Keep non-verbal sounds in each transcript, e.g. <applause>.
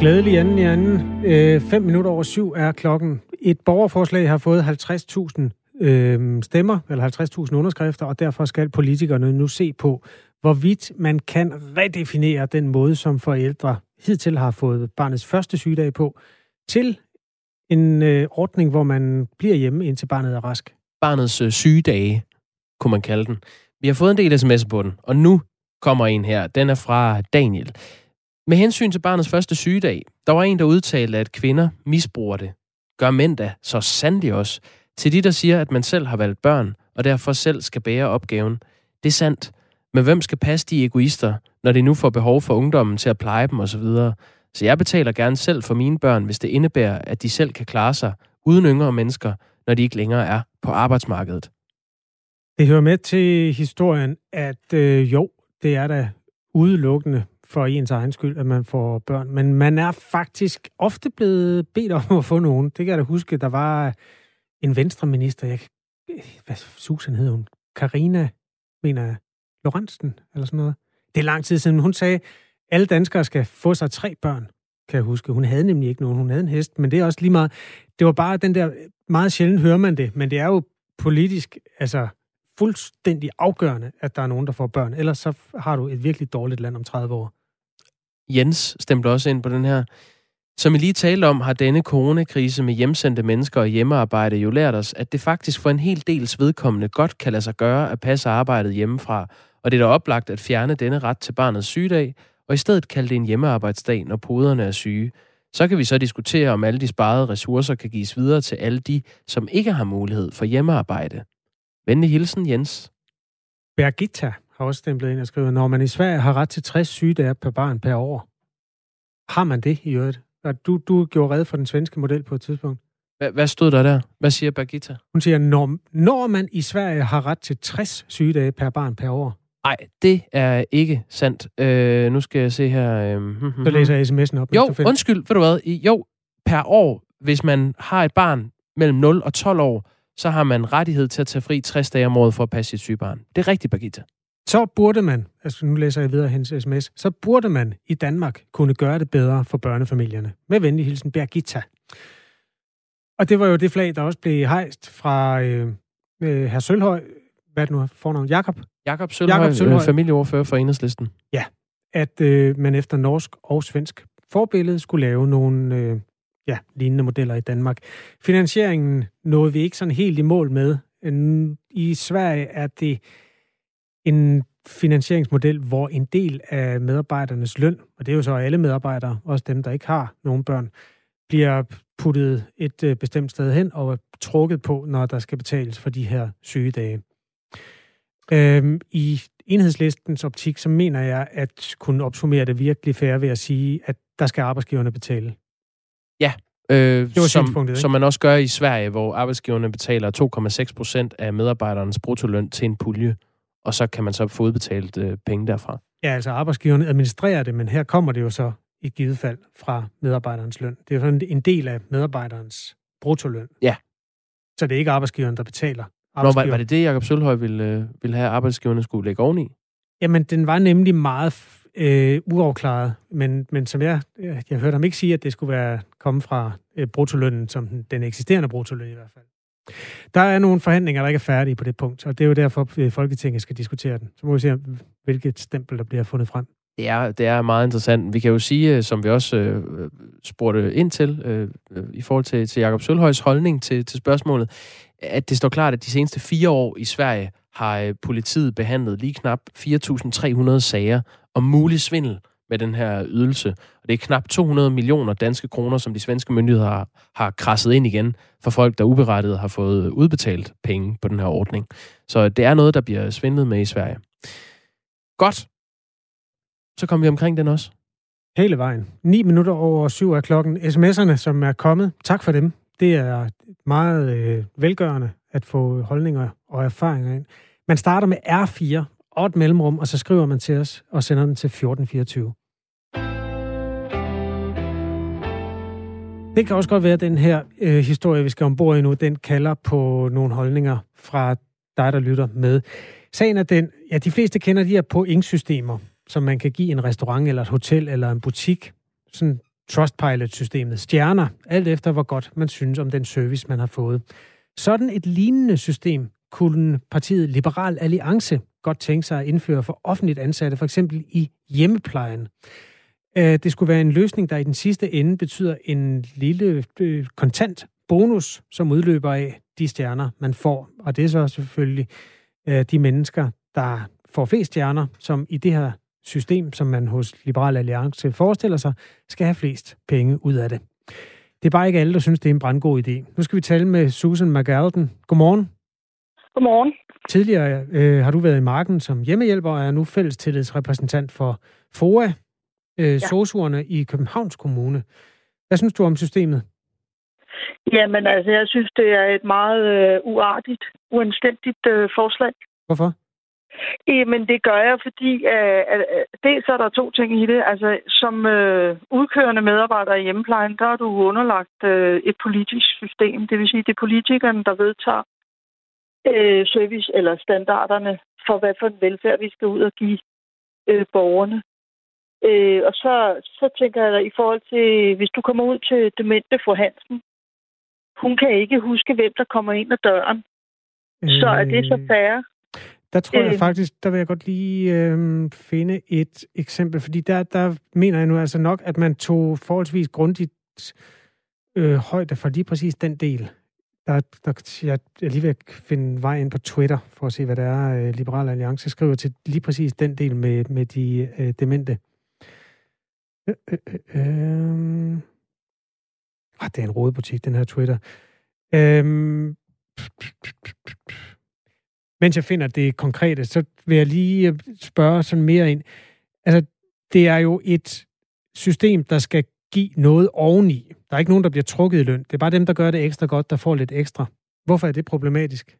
Glædelig anden i anden. Øh, fem minutter over syv er klokken. Et borgerforslag har fået 50.000 øh, stemmer, eller 50.000 underskrifter, og derfor skal politikerne nu se på, hvorvidt man kan redefinere den måde, som forældre hidtil har fået barnets første sygedag på, til en øh, ordning, hvor man bliver hjemme, indtil barnet er rask. Barnets øh, sygedage, kunne man kalde den. Vi har fået en del sms'er på den, og nu kommer en her. Den er fra Daniel. Med hensyn til barnets første sygedag, der var en, der udtalte, at kvinder misbruger det. Gør mænd da så sandelig også. Til de, der siger, at man selv har valgt børn, og derfor selv skal bære opgaven. Det er sandt. Men hvem skal passe de egoister, når de nu får behov for ungdommen til at pleje dem osv.? Så jeg betaler gerne selv for mine børn, hvis det indebærer, at de selv kan klare sig uden yngre mennesker, når de ikke længere er på arbejdsmarkedet. Det hører med til historien, at øh, jo, det er da udelukkende for ens egen skyld, at man får børn. Men man er faktisk ofte blevet bedt om at få nogen. Det kan jeg da huske, der var en venstreminister, jeg, hvad Susan hed hun? Karina, mener jeg, Lorentzen, eller sådan noget. Det er lang tid siden. Hun sagde, alle danskere skal få sig tre børn, kan jeg huske. Hun havde nemlig ikke nogen. Hun havde en hest, men det er også lige meget. Det var bare den der, meget sjældent hører man det, men det er jo politisk, altså fuldstændig afgørende, at der er nogen, der får børn. Ellers så har du et virkelig dårligt land om 30 år. Jens stemte også ind på den her. Som I lige talte om, har denne coronakrise med hjemsendte mennesker og hjemmearbejde jo lært os, at det faktisk for en hel dels vedkommende godt kan lade sig gøre at passe arbejdet hjemmefra, og det er da oplagt at fjerne denne ret til barnets sygedag, og i stedet kalde det en hjemmearbejdsdag, når poderne er syge. Så kan vi så diskutere, om alle de sparede ressourcer kan gives videre til alle de, som ikke har mulighed for hjemmearbejde. Venlig hilsen, Jens. Birgitta har også stemplet ind og skriver, når man i Sverige har ret til 60 sygedage per barn per år. Har man det i øvrigt? Du, du gjorde red for den svenske model på et tidspunkt. Hvad, hvad stod der der? Hvad siger Birgitta? Hun siger, når, når man i Sverige har ret til 60 sygedage per barn per år. Nej, det er ikke sandt. Øh, nu skal jeg se her. Øh, hmm, hmm, Så læser jeg sms'en op. Jo, undskyld, ved du hvad? Jo, per år, hvis man har et barn mellem 0 og 12 år, så har man rettighed til at tage fri 60 dage om året for at passe sit syge barn. Det er rigtigt, Birgitta så burde man, altså nu læser jeg videre hendes sms, så burde man i Danmark kunne gøre det bedre for børnefamilierne. Med venlig hilsen, Birgitta. Og det var jo det flag, der også blev hejst fra øh, øh, herr Sølhøj, hvad er det nu fornavn? Jakob? Jakob Sølhøj, Jakob Sølhøj. Øh, familieordfører for Enhedslisten. Ja, at øh, man efter norsk og svensk forbillede skulle lave nogle øh, ja, lignende modeller i Danmark. Finansieringen nåede vi ikke sådan helt i mål med. I Sverige er det en finansieringsmodel, hvor en del af medarbejdernes løn, og det er jo så alle medarbejdere, også dem, der ikke har nogen børn, bliver puttet et øh, bestemt sted hen og trukket på, når der skal betales for de her sygedage. Øhm, I enhedslistens optik, så mener jeg at kunne opsummere det virkelig fair ved at sige, at der skal arbejdsgiverne betale. Ja, øh, som, som man også gør i Sverige, hvor arbejdsgiverne betaler 2,6 procent af medarbejdernes bruttoløn til en pulje og så kan man så få udbetalt øh, penge derfra. Ja, altså arbejdsgiverne administrerer det, men her kommer det jo så i givet fald fra medarbejderens løn. Det er jo sådan en del af medarbejderens bruttoløn. Ja. Så det er ikke arbejdsgiveren, der betaler. Nå, var, var det det, Jacob Sølhøj ville, øh, ville have, at arbejdsgiverne skulle lægge oveni? Jamen, den var nemlig meget øh, uafklaret, men, men som jeg, jeg hørte ham ikke sige, at det skulle være komme fra øh, bruttolønnen, som den, den eksisterende bruttoløn i hvert fald. Der er nogle forhandlinger, der ikke er færdige på det punkt, og det er jo derfor, at Folketinget skal diskutere den. Så må vi se, hvilket stempel, der bliver fundet frem. Det er, det er meget interessant. Vi kan jo sige, øh, som vi også øh, spurgte ind til, øh, øh, i forhold til, til Jakob Sølhøjs holdning til, til spørgsmålet, at det står klart, at de seneste fire år i Sverige har øh, politiet behandlet lige knap 4.300 sager om mulig svindel med den her ydelse. Og det er knap 200 millioner danske kroner, som de svenske myndigheder har, har krasset ind igen for folk, der uberettiget har fået udbetalt penge på den her ordning. Så det er noget, der bliver svindlet med i Sverige. Godt. Så kommer vi omkring den også. Hele vejen. 9 minutter over syv er klokken. SMS'erne, som er kommet, tak for dem. Det er meget øh, velgørende at få holdninger og erfaringer ind. Man starter med R4 og et mellemrum, og så skriver man til os og sender den til 1424. Det kan også godt være, at den her øh, historie, vi skal ombord i nu, den kalder på nogle holdninger fra dig, der lytter med. Sagen er den, ja, de fleste kender de her pointsystemer, som man kan give en restaurant eller et hotel eller en butik. Sådan Trustpilot-systemet. Stjerner, alt efter hvor godt man synes om den service, man har fået. Sådan et lignende system kunne partiet Liberal Alliance godt tænke sig at indføre for offentligt ansatte, for eksempel i hjemmeplejen. Øh, det skulle være en løsning, der i den sidste ende betyder en lille øh, kontant bonus, som udløber af de stjerner, man får. Og det er så selvfølgelig øh, de mennesker, der får flest stjerner, som i det her system, som man hos Liberal Alliance forestiller sig, skal have flest penge ud af det. Det er bare ikke alle, der synes, det er en brandgod idé. Nu skal vi tale med Susan McAlden. Godmorgen. Godmorgen. Tidligere øh, har du været i marken som hjemmehjælper og er nu fællestillidsrepræsentant for FOA, øh, ja. sosuerne i Københavns Kommune. Hvad synes du om systemet? Jamen altså, jeg synes, det er et meget øh, uartigt, uanstændigt øh, forslag. Hvorfor? Jamen, det gør jeg, fordi øh, øh, dels er der to ting i det. Altså, som øh, udkørende medarbejder i hjemmeplejen, der er du underlagt øh, et politisk system. Det vil sige, det er politikerne, der vedtager øh, service eller standarderne for, hvad for en velfærd vi skal ud og give øh, borgerne. Øh, og så, så tænker jeg, at i forhold til, hvis du kommer ud til demente fru Hansen, hun kan ikke huske, hvem der kommer ind ad døren. Øh, så er det så øh, færre. Der tror jeg øh, faktisk, der vil jeg godt lige øh, finde et eksempel, fordi der, der mener jeg nu altså nok, at man tog forholdsvis grundigt øh, højde for lige præcis den del. Der, der, jeg er lige ved at finde vej ind på Twitter, for at se, hvad der er, øh, Liberal Alliance skriver til lige præcis den del med, med de øh, demente. Øh, øh, øh, øh. Ah, det er en rådebutik, den her Twitter. Øh, mens jeg finder det konkrete, så vil jeg lige øh, spørge sådan mere ind. Altså, det er jo et system, der skal give noget oveni. Der er ikke nogen, der bliver trukket i løn. Det er bare dem, der gør det ekstra godt, der får lidt ekstra. Hvorfor er det problematisk?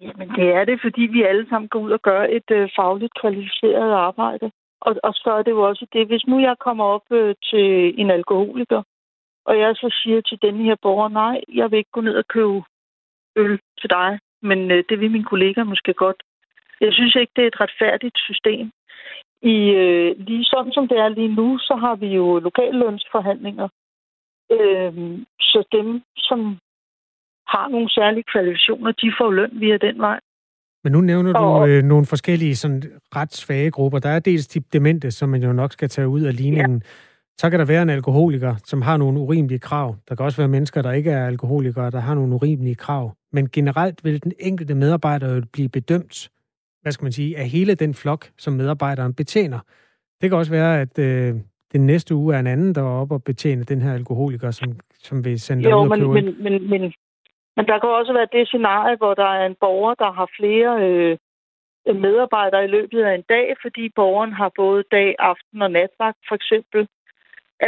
Jamen, det er det, fordi vi alle sammen går ud og gør et øh, fagligt kvalificeret arbejde. Og, og så er det jo også det, hvis nu jeg kommer op øh, til en alkoholiker, og jeg så siger til den her borger, nej, jeg vil ikke gå ned og købe øl til dig, men øh, det vil min kollega måske godt. Jeg synes ikke, det er et retfærdigt system. I, øh, lige sådan som det er lige nu, så har vi jo lokallønsforhandlinger. Øh, så dem, som har nogle særlige kvalifikationer, de får løn via den vej. Men nu nævner du øh, nogle forskellige sådan, ret svage grupper. Der er dels de demente, som man jo nok skal tage ud af ligningen. Ja. Så kan der være en alkoholiker, som har nogle urimelige krav. Der kan også være mennesker, der ikke er alkoholikere, der har nogle urimelige krav. Men generelt vil den enkelte medarbejder jo blive bedømt, hvad skal man sige, af hele den flok, som medarbejderen betjener. Det kan også være, at øh, den næste uge er en anden, der er oppe og betjene den her alkoholiker, som, som vil sende jo, ud men, men, men, men, men der kan også være det scenarie, hvor der er en borger, der har flere øh, medarbejdere i løbet af en dag, fordi borgeren har både dag, aften og natvagt for eksempel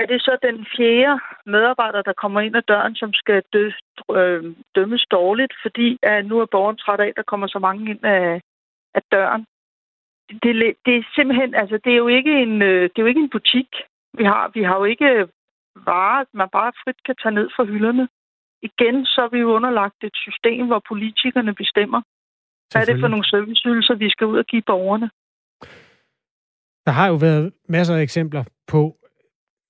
er det så den fjerde medarbejder, der kommer ind ad døren, som skal dø, øh, dømmes dårligt, fordi at nu er borgeren træt af, at der kommer så mange ind af, af døren. Det, det er simpelthen, altså det er jo ikke en, øh, det er jo ikke en butik. Vi har, vi har jo ikke varer, man bare frit kan tage ned fra hylderne. Igen, så er vi jo underlagt et system, hvor politikerne bestemmer, hvad er det for nogle serviceydelser, vi skal ud og give borgerne. Der har jo været masser af eksempler på,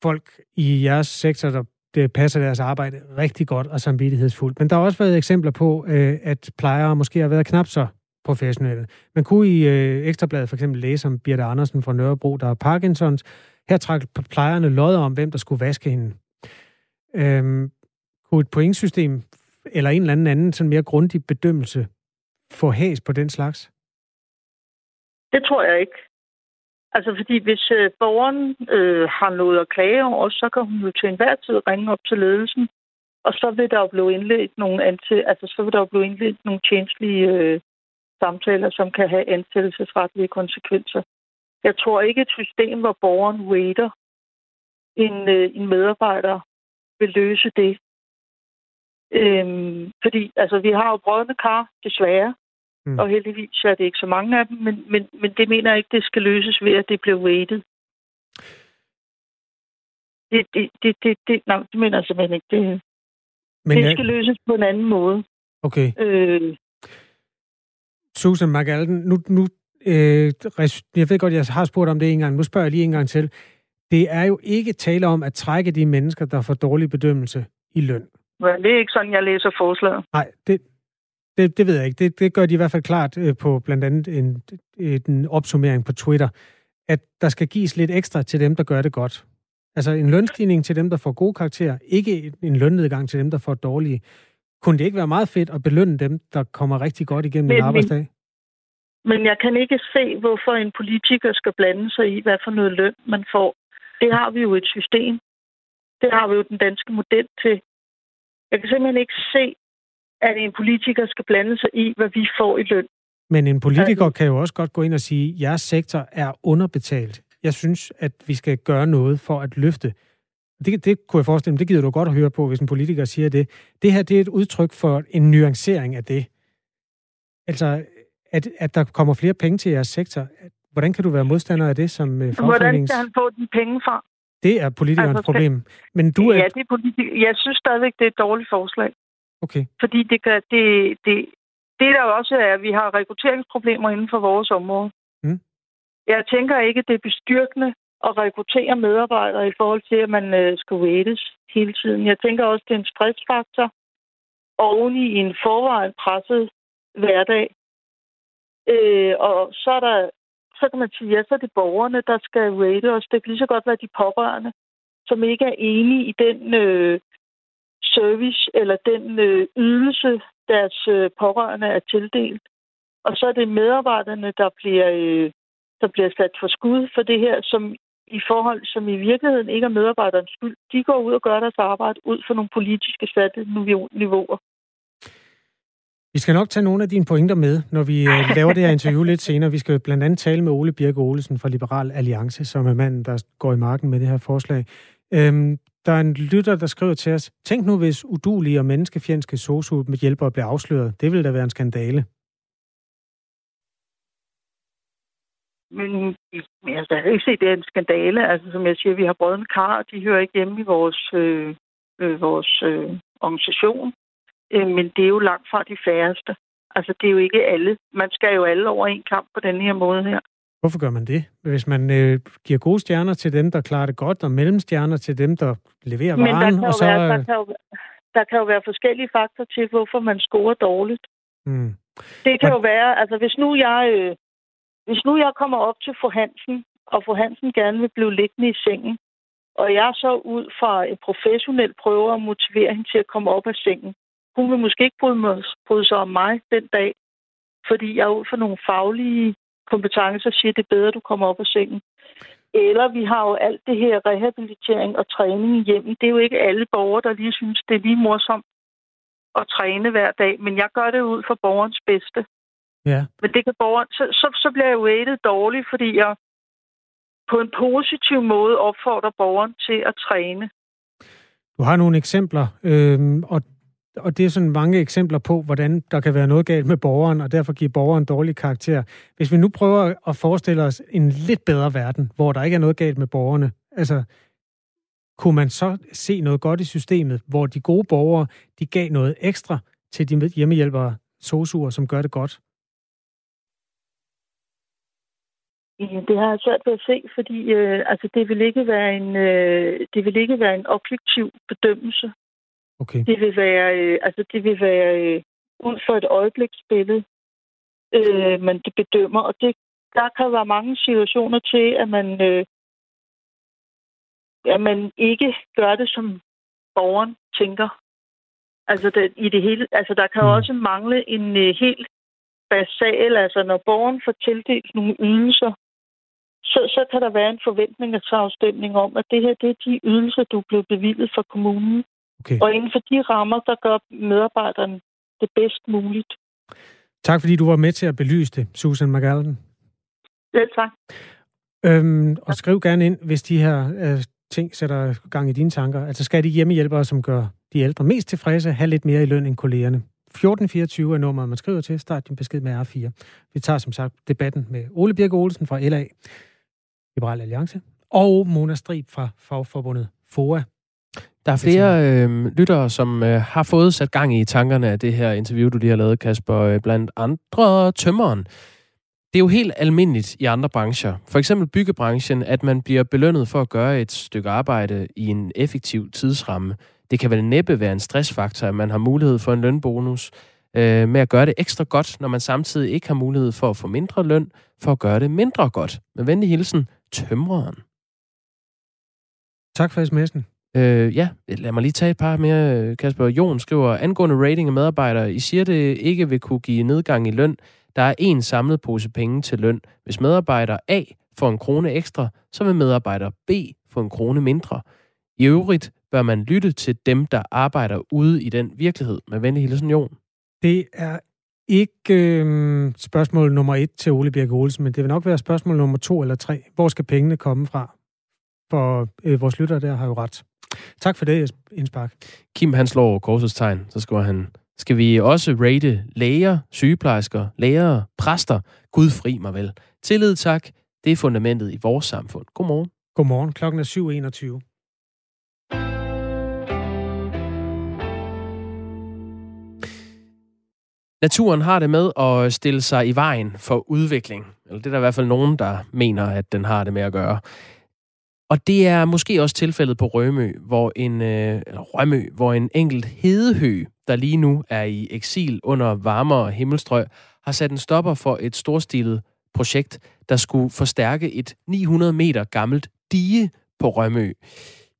folk i jeres sektor, der det passer deres arbejde rigtig godt og samvittighedsfuldt. Men der har også været eksempler på, øh, at plejere måske har været knap så professionelle. Man kunne i øh, Ekstrabladet for eksempel læse om Birte Andersen fra Nørrebro, der har Parkinsons. Her trak plejerne lodder om, hvem der skulle vaske hende. Øhm, kunne et pointsystem eller en eller anden anden sådan mere grundig bedømmelse få has på den slags? Det tror jeg ikke. Altså, fordi hvis øh, borgeren øh, har noget at klage over, så kan hun jo til enhver tid ringe op til ledelsen, og så vil der jo blive indledt nogle, anti, altså, så vil der jo blive indledt nogle tjenestlige øh, samtaler, som kan have ansættelsesretlige konsekvenser. Jeg tror ikke et system, hvor borgeren waiter en, øh, en medarbejder, vil løse det. Øhm, fordi altså, vi har jo brødende kar, desværre, Mm. Og heldigvis er det ikke så mange af dem, men, men, men det mener jeg ikke, det skal løses ved, at det bliver weighted. Det, det, det, det, det, nej, det mener jeg simpelthen ikke. Det, men det skal jeg... løses på en anden måde. Okay. Øh, Susan McAlden, nu, nu øh, jeg ved godt, jeg har spurgt om det en gang. Nu spørger jeg lige en gang til. det er jo ikke tale om at trække de mennesker, der får dårlig bedømmelse i løn. Det er ikke sådan, jeg læser forslaget. Nej, det, det, det ved jeg ikke. Det, det gør de i hvert fald klart øh, på blandt andet en, en opsummering på Twitter, at der skal gives lidt ekstra til dem, der gør det godt. Altså en lønstigning til dem, der får gode karakterer, ikke en lønnedgang til dem, der får dårlige. Kunne det ikke være meget fedt at belønne dem, der kommer rigtig godt igennem men, en arbejdsdag? Men jeg kan ikke se, hvorfor en politiker skal blande sig i, hvad for noget løn man får. Det har vi jo et system. Det har vi jo den danske model til. Jeg kan simpelthen ikke se, at en politiker skal blande sig i, hvad vi får i løn. Men en politiker kan jo også godt gå ind og sige, at jeres sektor er underbetalt. Jeg synes, at vi skal gøre noget for at løfte. Det, det kunne jeg forestille mig, det gider du godt at høre på, hvis en politiker siger det. Det her, det er et udtryk for en nuancering af det. Altså, at, at der kommer flere penge til jeres sektor. Hvordan kan du være modstander af det som. Øh, Hvordan skal han få de penge fra? Det er politikernes altså, problem. Men du er... Ja, det er politik... Jeg synes stadigvæk, det er et dårligt forslag. Okay. Fordi det, kan, det, det, det der også er, at vi har rekrutteringsproblemer inden for vores område. Mm. Jeg tænker ikke, at det er bestyrkende at rekruttere medarbejdere i forhold til, at man øh, skal rates hele tiden. Jeg tænker også, at det er en stressfaktor oven i en forvejen presset hverdag. Øh, og så er der, så kan man sige, ja, så er det borgerne, der skal rate os. Det kan lige så godt være de pårørende, som ikke er enige i den øh, service eller den øh, ydelse, deres øh, pårørende er tildelt. Og så er det medarbejderne, der bliver, øh, der bliver sat for skud for det her, som i forhold, som i virkeligheden ikke er medarbejderens skyld. De går ud og gør deres arbejde ud for nogle politiske satte niveauer. Vi skal nok tage nogle af dine pointer med, når vi øh, <laughs> laver det her interview lidt senere. Vi skal blandt andet tale med Ole Birke Olesen fra Liberal Alliance, som er manden, der går i marken med det her forslag. Øhm, der er en lytter, der skriver til os, tænk nu, hvis udulige og menneskefjendske sosu med hjælpere bliver afsløret. Det ville da være en skandale. Men jeg kan ikke se, at det er en skandale. Altså, som jeg siger, vi har brødende kar, de hører ikke hjemme i vores, øh, øh, vores øh, organisation. Øh, men det er jo langt fra de færreste. Altså, det er jo ikke alle. Man skal jo alle over en kamp på den her måde her. Hvorfor gør man det? Hvis man øh, giver gode stjerner til dem, der klarer det godt, og mellemstjerner til dem, der leverer Men varen, der og så... Være, der, kan jo, der kan jo være forskellige faktorer til, hvorfor man scorer dårligt. Mm. Det kan Men... jo være, altså hvis nu jeg... Øh, hvis nu jeg kommer op til fru Hansen, og fru Hansen gerne vil blive liggende i sengen, og jeg så ud fra en professionel prøver at motivere hende til at komme op af sengen, hun vil måske ikke bryde, mig, bryde sig om mig den dag, fordi jeg ud fra nogle faglige kompetencer siger, det er bedre, du kommer op af sengen. Eller vi har jo alt det her rehabilitering og træning i hjemmet. Det er jo ikke alle borgere, der lige synes, det er lige morsomt at træne hver dag. Men jeg gør det ud for borgerens bedste. Ja. Men det kan borgeren, så, så, så bliver jeg jo rated dårligt, fordi jeg på en positiv måde opfordrer borgeren til at træne. Du har nogle eksempler, øhm, og og det er sådan mange eksempler på, hvordan der kan være noget galt med borgeren, og derfor give borgeren dårlig karakter. Hvis vi nu prøver at forestille os en lidt bedre verden, hvor der ikke er noget galt med borgerne, altså kunne man så se noget godt i systemet, hvor de gode borgere, de gav noget ekstra til de hjemmehjælpere, sosuer, som gør det godt? Det har jeg svært ved at se, fordi øh, altså, det, vil ikke være en, øh, det vil ikke være en objektiv bedømmelse Okay. Det vil være, øh, altså det vil være øh, ud for et øjebliksbillede, øh, man det bedømmer. Og det, der kan være mange situationer til, at man, øh, at man ikke gør det, som borgeren tænker. Altså, det, i det hele, altså der kan mm. også mangle en øh, helt basal, altså når borgeren får tildelt nogle ydelser, så, så kan der være en forventning af afstemning om, at det her det er de ydelser, du blev bevilget fra kommunen. Okay. Og inden for de rammer, der gør medarbejderne det bedst muligt. Tak fordi du var med til at belyse det, Susan McAllen. Ja, tak. Øhm, og skriv gerne ind, hvis de her øh, ting sætter gang i dine tanker. Altså skal de hjemmehjælpere, som gør de ældre mest tilfredse, have lidt mere i løn end kollegerne? 1424 er nummeret, man skriver til. Start din besked med R4. Vi tager som sagt debatten med Ole Birke Olsen fra LA, Liberal Alliance, og Mona Strib fra Fagforbundet FOA. Der er flere øh, lyttere, som øh, har fået sat gang i tankerne af det her interview, du lige har lavet, Kasper. Øh, blandt andre tømmeren. Det er jo helt almindeligt i andre brancher. For eksempel byggebranchen, at man bliver belønnet for at gøre et stykke arbejde i en effektiv tidsramme. Det kan vel næppe være en stressfaktor, at man har mulighed for en lønbonus øh, med at gøre det ekstra godt, når man samtidig ikke har mulighed for at få mindre løn, for at gøre det mindre godt. Med venlig hilsen, tømreren. Tak for sms'en. Øh, ja, lad mig lige tage et par mere, Kasper. Jon skriver, angående rating af medarbejdere, I siger, det ikke vil kunne give nedgang i løn. Der er en samlet pose penge til løn. Hvis medarbejder A får en krone ekstra, så vil medarbejder B få en krone mindre. I øvrigt bør man lytte til dem, der arbejder ude i den virkelighed. Med venlig hilsen, Jon. Det er ikke øh, spørgsmål nummer et til Ole Birk Olsen, men det vil nok være spørgsmål nummer to eller tre. Hvor skal pengene komme fra? For øh, vores lytter der har jo ret. Tak for det, Indspark. Kim han slår korsets tegn, så skriver han, skal vi også rate læger, sygeplejersker, lærere, præster? Gud fri mig vel. Tillid tak, det er fundamentet i vores samfund. Godmorgen. Godmorgen, klokken er 7.21. Naturen har det med at stille sig i vejen for udvikling. Eller det er der i hvert fald nogen, der mener, at den har det med at gøre. Og det er måske også tilfældet på Rømø, hvor en, øh, eller Rømø, hvor en enkelt hedehø, der lige nu er i eksil under varmere himmelstrøg, har sat en stopper for et storstilet projekt, der skulle forstærke et 900 meter gammelt dige på Rømø.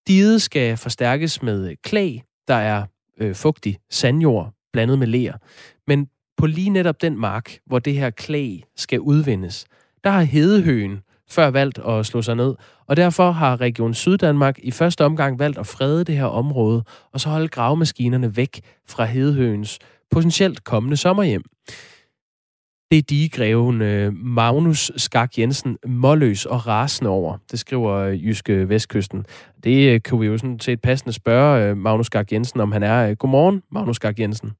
Diget skal forstærkes med klag, der er øh, fugtig sandjord blandet med ler. Men på lige netop den mark, hvor det her klag skal udvindes, der har hedehøen før valgt at slå sig ned. Og derfor har Region Syddanmark i første omgang valgt at frede det her område, og så holde gravemaskinerne væk fra Hedehøens potentielt kommende sommerhjem. Det er digegreven øh, Magnus Skak Jensen målløs og rasende over. Det skriver øh, Jyske Vestkysten. Det øh, kan vi jo sådan set passende spørge Magnus Skak Jensen, om han er. Godmorgen, Magnus Skak Jensen.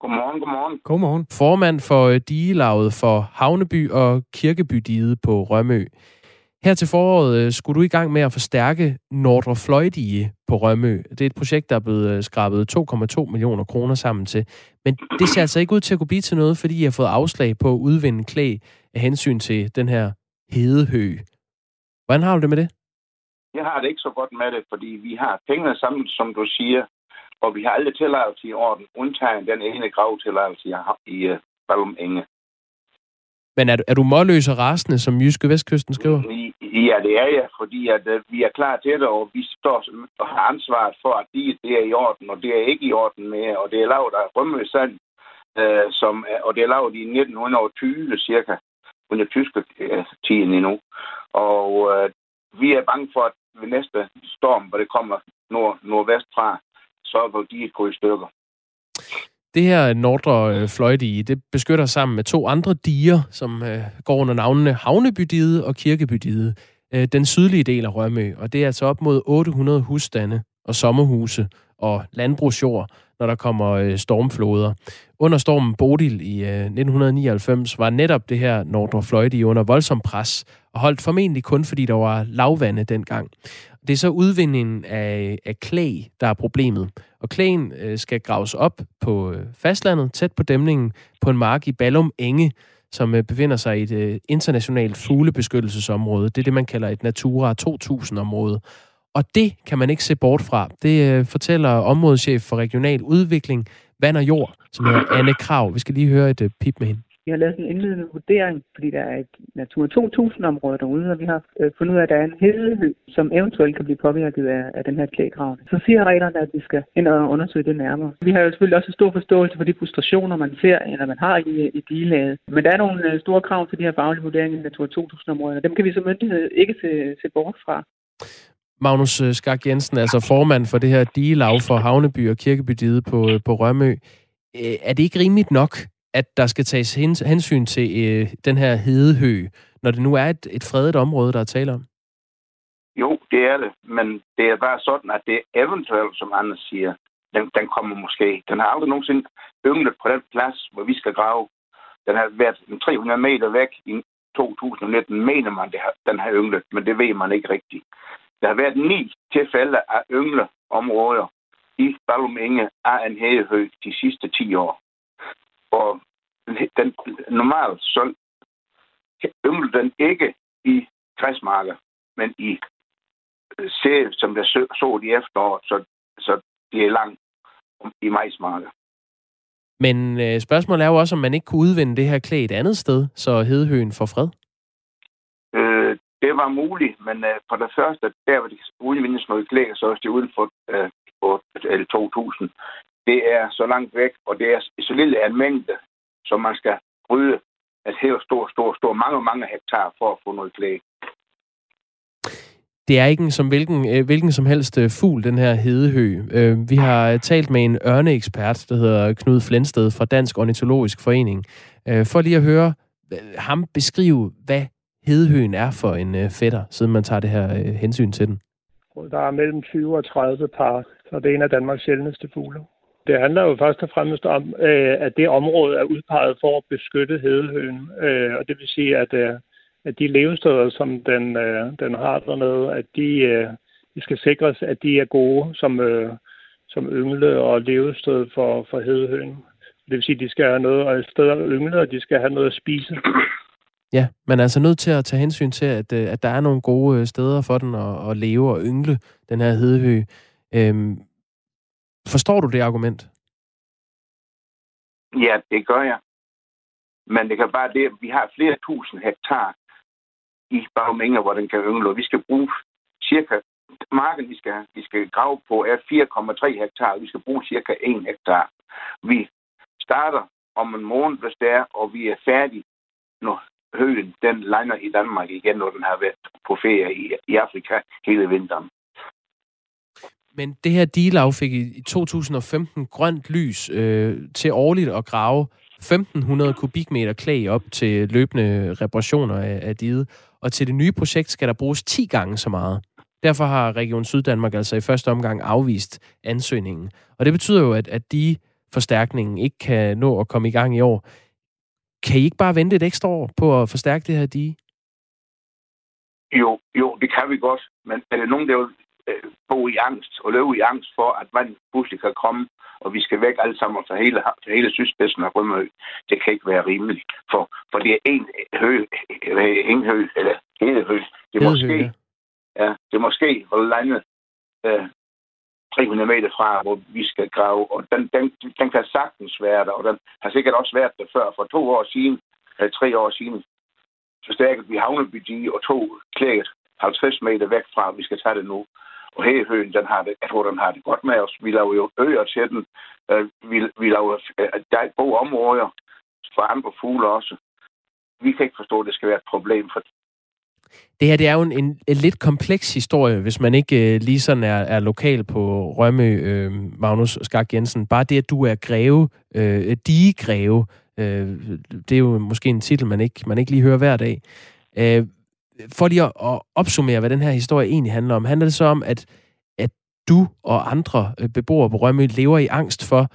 Godmorgen, godmorgen. Godmorgen. Formand for øh, digelaget for Havneby og Kirkebydiget på Rømø. Her til foråret øh, skulle du i gang med at forstærke Nordre Fløjdige på Rømø. Det er et projekt, der er blevet øh, skrabet 2,2 millioner kroner sammen til. Men det ser altså ikke ud til at kunne blive til noget, fordi I har fået afslag på at udvinde klæ af hensyn til den her hedehø. Hvordan har du det med det? Jeg har det ikke så godt med det, fordi vi har pengene sammen, som du siger, og vi har alle tilladelser i orden, undtagen den ene gravtilladelse, jeg har i uh, Ballum Enge. Men er, er du målløs og rasende, som Jyske Vestkysten skriver? Ja, det er jeg, fordi at, uh, vi er klar til det, og vi står og har ansvaret for, at de, det er i orden, og det er ikke i orden mere, og det er lavet af Rømø Sand, uh, som, og det er lavet i 1920 cirka, under tyske uh, tiden endnu. Og uh, vi er bange for, at ved næste storm, hvor det kommer nord, nordvest fra, så var de gå i stykker. Det her Nordre øh, Fløjdige, det beskytter sammen med to andre diger, som øh, går under navnene Havnebydiget og Kirkebydiget, øh, den sydlige del af Rømø. Og det er altså op mod 800 husstande og sommerhuse og landbrugsjord, når der kommer øh, stormfloder. Under stormen Bodil i øh, 1999 var netop det her Nordre Fløjdige under voldsom pres, og holdt formentlig kun fordi der var lavvande dengang. Det er så udvindingen af, af klæ, der er problemet. Og klæen øh, skal graves op på øh, fastlandet, tæt på dæmningen, på en mark i Ballum Enge, som øh, befinder sig i et øh, internationalt fuglebeskyttelsesområde. Det er det, man kalder et Natura 2000-område. Og det kan man ikke se bort fra. Det øh, fortæller områdeschef for regional udvikling, vand og jord, som hedder Anne Krav. Vi skal lige høre et øh, pip med hende. Vi har lavet en indledende vurdering, fordi der er et Natura 2000-område derude, og vi har øh, fundet ud af, at der er en hede, som eventuelt kan blive påvirket af, af den her klægrav. Så siger reglerne, at vi skal ind og undersøge det nærmere. Vi har jo selvfølgelig også stor forståelse for de frustrationer, man ser, eller man har i, i digelaget. Men der er nogle øh, store krav til de her faglige vurderinger i Natura 2000-områder, og dem kan vi som myndighed ikke se, se bort fra. Magnus øh, Skak Jensen, altså formand for det her digelag for Havneby og Kirkebydiget på, på Rømø. Er det ikke rimeligt nok, at der skal tages hensyn til øh, den her hedehø, når det nu er et, et fredet område, der er tale om? Jo, det er det, men det er bare sådan, at det eventuelt, som Anders siger, den, den kommer måske. Den har aldrig nogensinde ynglet på den plads, hvor vi skal grave. Den har været 300 meter væk i 2019, mener man, det har, den har ynglet, men det ved man ikke rigtigt. Der har været ni tilfælde af yngleområder i Ballum Inge af en hedehø de sidste 10 år. Og den normalt så yngler den ikke i græsmarker, men i øh, sæ, som der så, så i efteråret, så, så det er langt i majsmarker. Men øh, spørgsmålet er jo også, om man ikke kunne udvinde det her klæ et andet sted, så hedehøen får fred. Øh, det var muligt, men øh, for det første, der hvor det udvindes noget klæ, så er det uden for, øh, for 2000. Det er så langt væk, og det er så lille en mængde, som man skal rydde et helt stort, stort, stort, mange, mange hektar for at få noget klæ. Det er ikke en som hvilken, øh, hvilken som helst øh, fugl, den her hedehø. Øh, vi har talt med en ørneekspert, der hedder Knud Flensted fra Dansk Ornitologisk Forening, for lige at høre ham beskrive, hvad hedehøen er for en fætter, siden man tager det her hensyn til den. Der er mellem 20 og 30 par, så det er en af Danmarks sjældneste fugle. Det handler jo først og fremmest om, øh, at det område er udpeget for at beskytte hedehøen. Øh, og det vil sige, at øh, at de levesteder, som den, øh, den har dernede, at de, øh, de skal sikres, at de er gode som, øh, som yngle og levested for, for hedehøen. Det vil sige, at de skal have noget et sted at yngle, og de skal have noget at spise. Ja, man er altså nødt til at tage hensyn til, at, at der er nogle gode steder for den at, at leve og yngle, den her hedehø. Øhm, forstår du det argument? Ja, det gør jeg. Men det kan bare det, at vi har flere tusind hektar i bagmængder, hvor den kan yngle. Vi skal bruge cirka, marken vi skal, vi skal grave på er 4,3 hektar. Vi skal bruge cirka 1 hektar. Vi starter om en måned, hvis det er, og vi er færdige, når høen den lander i Danmark igen, når den har været på ferie i, i Afrika hele vinteren. Men det her deal fik i 2015 grønt lys øh, til årligt at grave 1500 kubikmeter klæ op til løbende reparationer af, af diget. Og til det nye projekt skal der bruges 10 gange så meget. Derfor har Region Syddanmark altså i første omgang afvist ansøgningen. Og det betyder jo, at, at de forstærkningen ikke kan nå at komme i gang i år. Kan I ikke bare vente et ekstra år på at forstærke det her dige? Jo, jo, det kan vi godt. Men er det nogen, der vil øh, bo i angst og løbe i angst for, at vand pludselig kan komme og vi skal væk alle sammen fra hele, fra hele sydspidsen af Rømø. Det kan ikke være rimeligt, for, for det er en hø, en hø, eller hele hø. Det er måske, ja, det er måske landet øh, 300 meter fra, hvor vi skal grave, og den, den, den kan sagtens være der, og den har sikkert også været der før. For to år siden, eller tre år siden, så stærkede vi Havneby og to klæget 50 meter væk fra, vi skal tage det nu. Og Hæhøen, den har det, jeg tror, den har det godt med os. Vi laver jo øer til den. Øh, vi, vi laver øh, der er gode områder for andre fugle også. Vi kan ikke forstå, at det skal være et problem for det her det er jo en, en, en lidt kompleks historie, hvis man ikke øh, lige sådan er, er lokal på Rømø, øh, Magnus Skak Jensen. Bare det, at du er greve, øh, digegreve, øh, det er jo måske en titel, man ikke, man ikke lige hører hver dag. Øh, for lige at, at opsummere, hvad den her historie egentlig handler om, handler det så om, at, at du og andre øh, beboere på Rømø lever i angst for,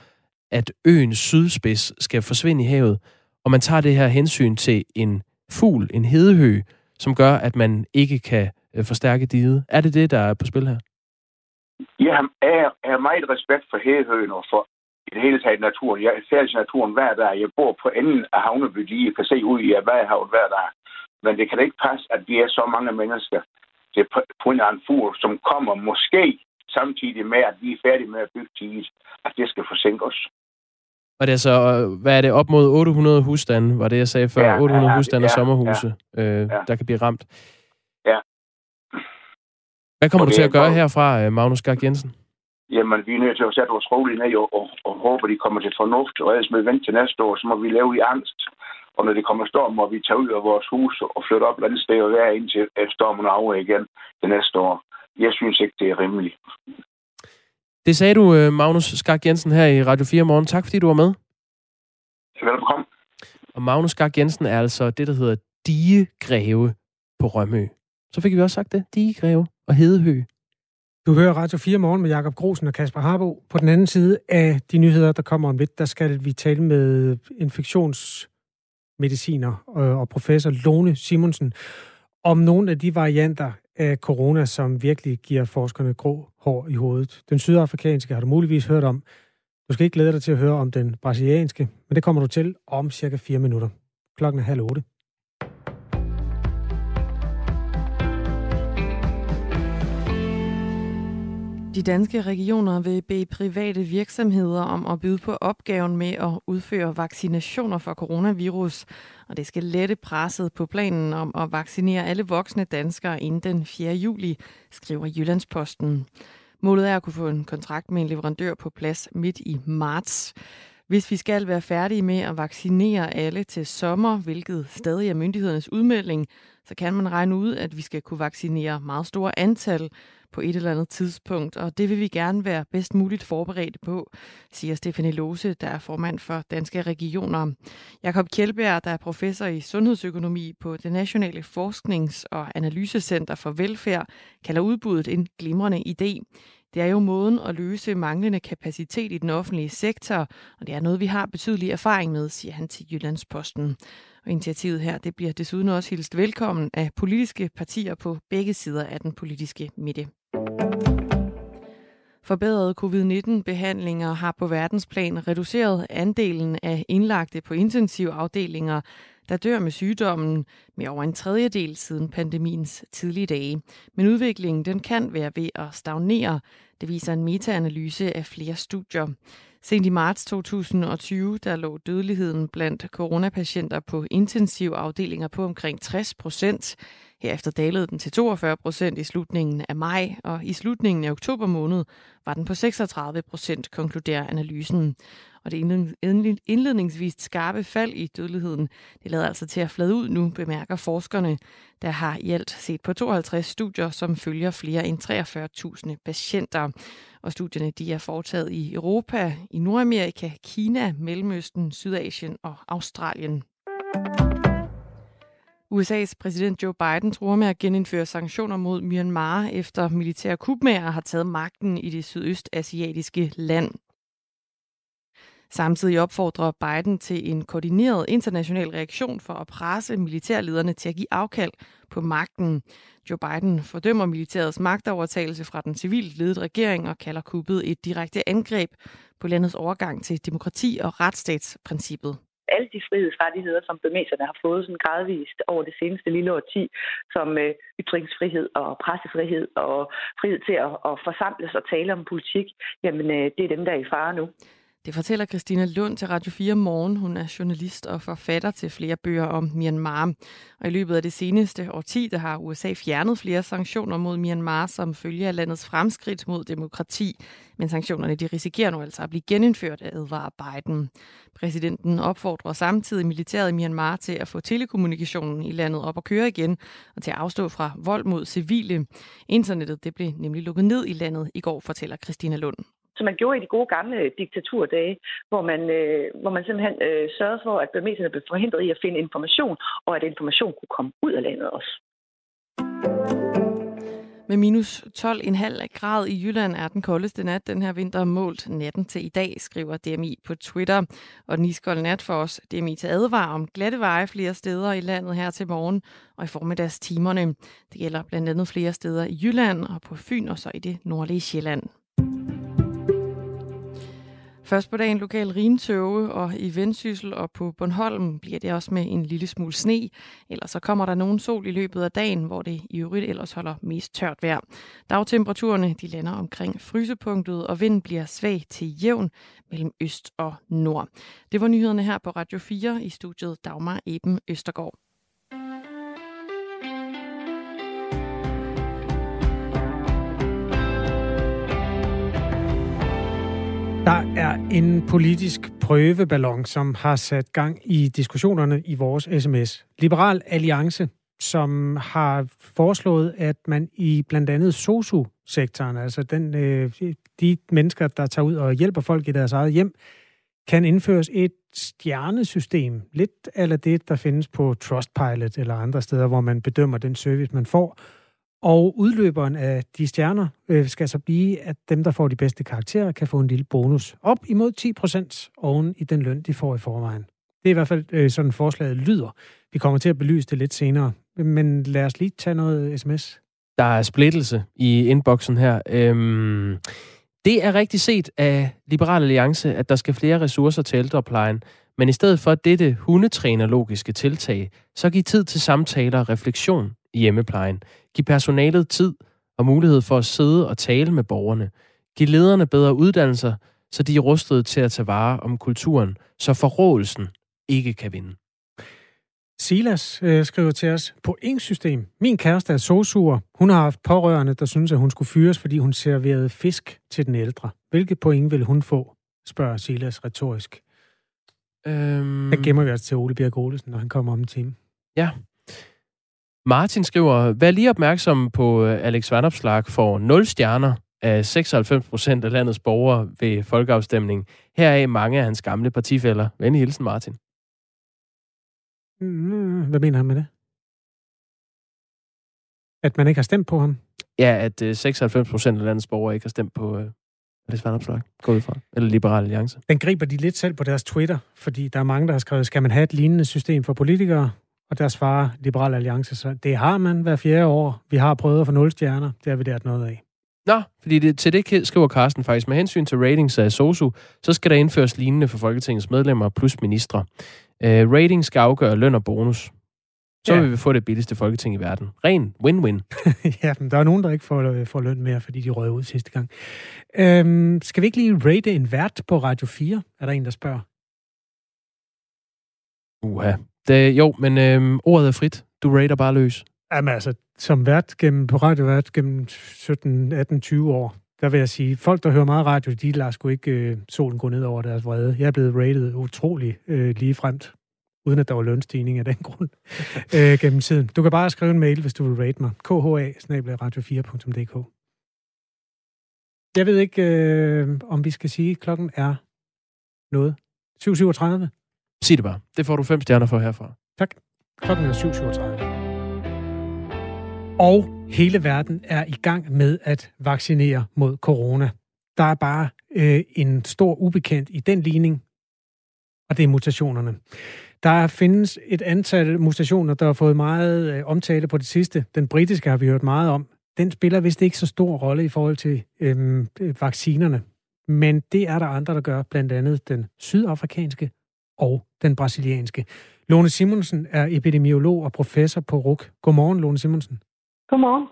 at øens sydspids skal forsvinde i havet, og man tager det her hensyn til en fugl, en hedehø, som gør, at man ikke kan øh, forstærke diget. Er det det, der er på spil her? Jeg har meget respekt for hedehøen og for i det hele taget naturen. Jeg er naturen hver dag. Jeg bor på enden af Havneby, jeg kan se ud i Vadehavet hver dag. Men det kan ikke passe, at vi er så mange mennesker til fugl, som kommer måske samtidig med, at vi er færdige med at bygge tiget, at det skal forsinke os. Og det er så, hvad er det, op mod 800 husstande, var det, jeg sagde før? Ja, 800 ja, husstande ja, og sommerhuse, ja, øh, ja. der kan blive ramt. Ja. Hvad kommer du til at gøre herfra, øh, Magnus Gak Jensen? Jamen, vi er nødt til at sætte vores rolige ned og, og, og håbe, de kommer til fornuft, og ellers må vi vente til næste år, så må vi leve i angst. Og når det kommer storm, må vi tage ud af vores hus og flytte op et andet sted og være indtil stormen er igen det næste år. Jeg synes ikke, det er rimeligt. Det sagde du, øh, Magnus Skak Jensen, her i Radio 4 morgen. Tak, fordi du var med. Velkommen. Og Magnus Skak Jensen er altså det, der hedder Digegreve på Rømø. Så fik vi også sagt det. Digegreve og Hedehø. Du hører Radio 4 morgen med Jakob Grosen og Kasper Harbo. På den anden side af de nyheder, der kommer om lidt, der skal vi tale med infektions mediciner øh, og professor Lone Simonsen om nogle af de varianter af corona, som virkelig giver forskerne grå hår i hovedet. Den sydafrikanske har du muligvis hørt om. Du skal ikke glæde dig til at høre om den brasilianske, men det kommer du til om cirka 4 minutter. Klokken er halv otte. De danske regioner vil bede private virksomheder om at byde på opgaven med at udføre vaccinationer for coronavirus, og det skal lette presset på planen om at vaccinere alle voksne danskere inden den 4. juli, skriver Jyllandsposten. Målet er at kunne få en kontrakt med en leverandør på plads midt i marts. Hvis vi skal være færdige med at vaccinere alle til sommer, hvilket stadig er myndighedernes udmelding, så kan man regne ud, at vi skal kunne vaccinere meget store antal på et eller andet tidspunkt, og det vil vi gerne være bedst muligt forberedt på, siger Stefanie Lose, der er formand for Danske Regioner. Jakob Kjeldberg, der er professor i sundhedsøkonomi på det Nationale Forsknings- og Analysecenter for Velfærd, kalder udbuddet en glimrende idé. Det er jo måden at løse manglende kapacitet i den offentlige sektor, og det er noget, vi har betydelig erfaring med, siger han til Jyllandsposten. Og initiativet her det bliver desuden også hilst velkommen af politiske partier på begge sider af den politiske midte. Forbedrede covid-19-behandlinger har på verdensplan reduceret andelen af indlagte på intensivafdelinger, der dør med sygdommen med over en tredjedel siden pandemiens tidlige dage. Men udviklingen den kan være ved at stagnere. Det viser en metaanalyse af flere studier. Sent i marts 2020, der lå dødeligheden blandt coronapatienter på intensivafdelinger på omkring 60 procent. Herefter dalede den til 42 procent i slutningen af maj, og i slutningen af oktober måned var den på 36 procent, konkluderer analysen. Og det indledningsvis skarpe fald i dødeligheden, det lader altså til at flade ud nu, bemærker forskerne, der har i alt set på 52 studier, som følger flere end 43.000 patienter. Og studierne de er foretaget i Europa, i Nordamerika, Kina, Mellemøsten, Sydasien og Australien. USA's præsident Joe Biden tror med at genindføre sanktioner mod Myanmar efter militære kubmager har taget magten i det sydøstasiatiske land. Samtidig opfordrer Biden til en koordineret international reaktion for at presse militærlederne til at give afkald på magten. Joe Biden fordømmer militærets magtovertagelse fra den civilt ledede regering og kalder kuppet et direkte angreb på landets overgang til demokrati og retsstatsprincippet alle de frihedsrettigheder, som bemæsserne har fået sådan gradvist over det seneste lille årti, som øh, ytringsfrihed og pressefrihed og frihed til at, at forsamles og tale om politik, jamen øh, det er dem, der er i fare nu. Det fortæller Christina Lund til Radio 4 Morgen. Hun er journalist og forfatter til flere bøger om Myanmar. Og i løbet af det seneste årti, der har USA fjernet flere sanktioner mod Myanmar som følge af landets fremskridt mod demokrati. Men sanktionerne de risikerer nu altså at blive genindført af advarer Biden. Præsidenten opfordrer samtidig militæret i Myanmar til at få telekommunikationen i landet op og køre igen, og til at afstå fra vold mod civile. Internettet det blev nemlig lukket ned i landet i går, fortæller Christina Lund som man gjorde i de gode gamle diktaturdage, hvor man, øh, hvor man simpelthen øh, sørgede for, at burmeserne blev forhindret i at finde information, og at information kunne komme ud af landet også. Med minus 12,5 grad i Jylland er den koldeste nat den her vinter målt natten til i dag, skriver DMI på Twitter. Og den iskolde nat for os DMI til advar om glatte veje flere steder i landet her til morgen og i formiddagstimerne. Det gælder blandt andet flere steder i Jylland og på Fyn og så i det nordlige Sjælland. Først på dagen lokal rintøve, og i Vendsyssel og på Bornholm bliver det også med en lille smule sne. Ellers så kommer der nogen sol i løbet af dagen, hvor det i øvrigt ellers holder mest tørt vejr. Dagtemperaturerne de lander omkring frysepunktet, og vinden bliver svag til jævn mellem øst og nord. Det var nyhederne her på Radio 4 i studiet Dagmar Eben Østergaard. Der er en politisk prøveballon, som har sat gang i diskussionerne i vores sms. Liberal Alliance, som har foreslået, at man i blandt andet SOSU-sektoren, altså den, øh, de mennesker, der tager ud og hjælper folk i deres eget hjem, kan indføres et stjernesystem, lidt eller det, der findes på Trustpilot eller andre steder, hvor man bedømmer den service, man får, og udløberen af de stjerner øh, skal så blive, at dem, der får de bedste karakterer, kan få en lille bonus. Op imod 10 procent oven i den løn, de får i forvejen. Det er i hvert fald øh, sådan, forslaget lyder. Vi kommer til at belyse det lidt senere. Men lad os lige tage noget sms. Der er splittelse i inboxen her. Øhm, det er rigtig set af Liberal Alliance, at der skal flere ressourcer til ældreplejen. Men i stedet for dette hundetrænerlogiske tiltag, så giv tid til samtaler og refleksion i hjemmeplejen. Giv personalet tid og mulighed for at sidde og tale med borgerne. Giv lederne bedre uddannelser, så de er rustet til at tage vare om kulturen, så forrådelsen ikke kan vinde. Silas øh, skriver til os, på system. Min kæreste er sosuer. Hun har haft pårørende, der synes, at hun skulle fyres, fordi hun serverede fisk til den ældre. Hvilke point vil hun få? spørger Silas retorisk. Øhm... Der gemmer vi os til Ole Bjerg Olesen, når han kommer om en time. Ja. Martin skriver, vær lige opmærksom på øh, Alex Vandopslag for 0 stjerner af 96 procent af landets borgere ved folkeafstemning. Heraf mange af hans gamle partifælder. Venlig hilsen, Martin. Mm, hvad mener han med det? At man ikke har stemt på ham? Ja, at 96 procent af landets borgere ikke har stemt på uh, Alex Vandopslag. Gå ud fra. Eller Liberal Alliance. Den griber de lidt selv på deres Twitter, fordi der er mange, der har skrevet, skal man have et lignende system for politikere? Og der svarer Liberal Alliance så, det har man hver fjerde år. Vi har prøvet at få 0 stjerner. Det har vi lært noget af. Nå, fordi det, til det skriver Carsten faktisk, med hensyn til ratings af SOSU, så skal der indføres lignende for Folketingets medlemmer plus ministre. Uh, ratings skal afgøre løn og bonus. Så ja. vil vi få det billigste folketing i verden. Ren win-win. <laughs> ja, men der er nogen, der ikke får, øh, får løn mere, fordi de røg ud sidste gang. Øhm, skal vi ikke lige rate en vært på Radio 4? Er der en, der spørger? Uha. Det, øh, jo, men øh, ordet er frit. Du rater bare løs. Jamen altså, som vært gennem, på radio vært gennem 17, 18, 20 år, der vil jeg sige, folk, der hører meget radio, de lader sgu ikke øh, solen gå ned over deres vrede. Jeg er blevet rated utrolig øh, ligefremt, uden at der var lønstigning af den <laughs> grund øh, gennem tiden. Du kan bare skrive en mail, hvis du vil rate mig. kha radio4.dk Jeg ved ikke, øh, om vi skal sige, at klokken er noget. 7.37. Sig det bare. Det får du fem stjerner for herfra. Tak. Klokken er 7.37 og hele verden er i gang med at vaccinere mod corona. Der er bare øh, en stor ubekendt i den ligning, og det er mutationerne. Der findes et antal mutationer, der har fået meget øh, omtale på det sidste. Den britiske har vi hørt meget om. Den spiller vist ikke så stor rolle i forhold til øhm, øh, vaccinerne. Men det er der andre, der gør, blandt andet den sydafrikanske og den brasilianske. Lone Simonsen er epidemiolog og professor på RUK. Godmorgen, Lone Simonsen. Godmorgen.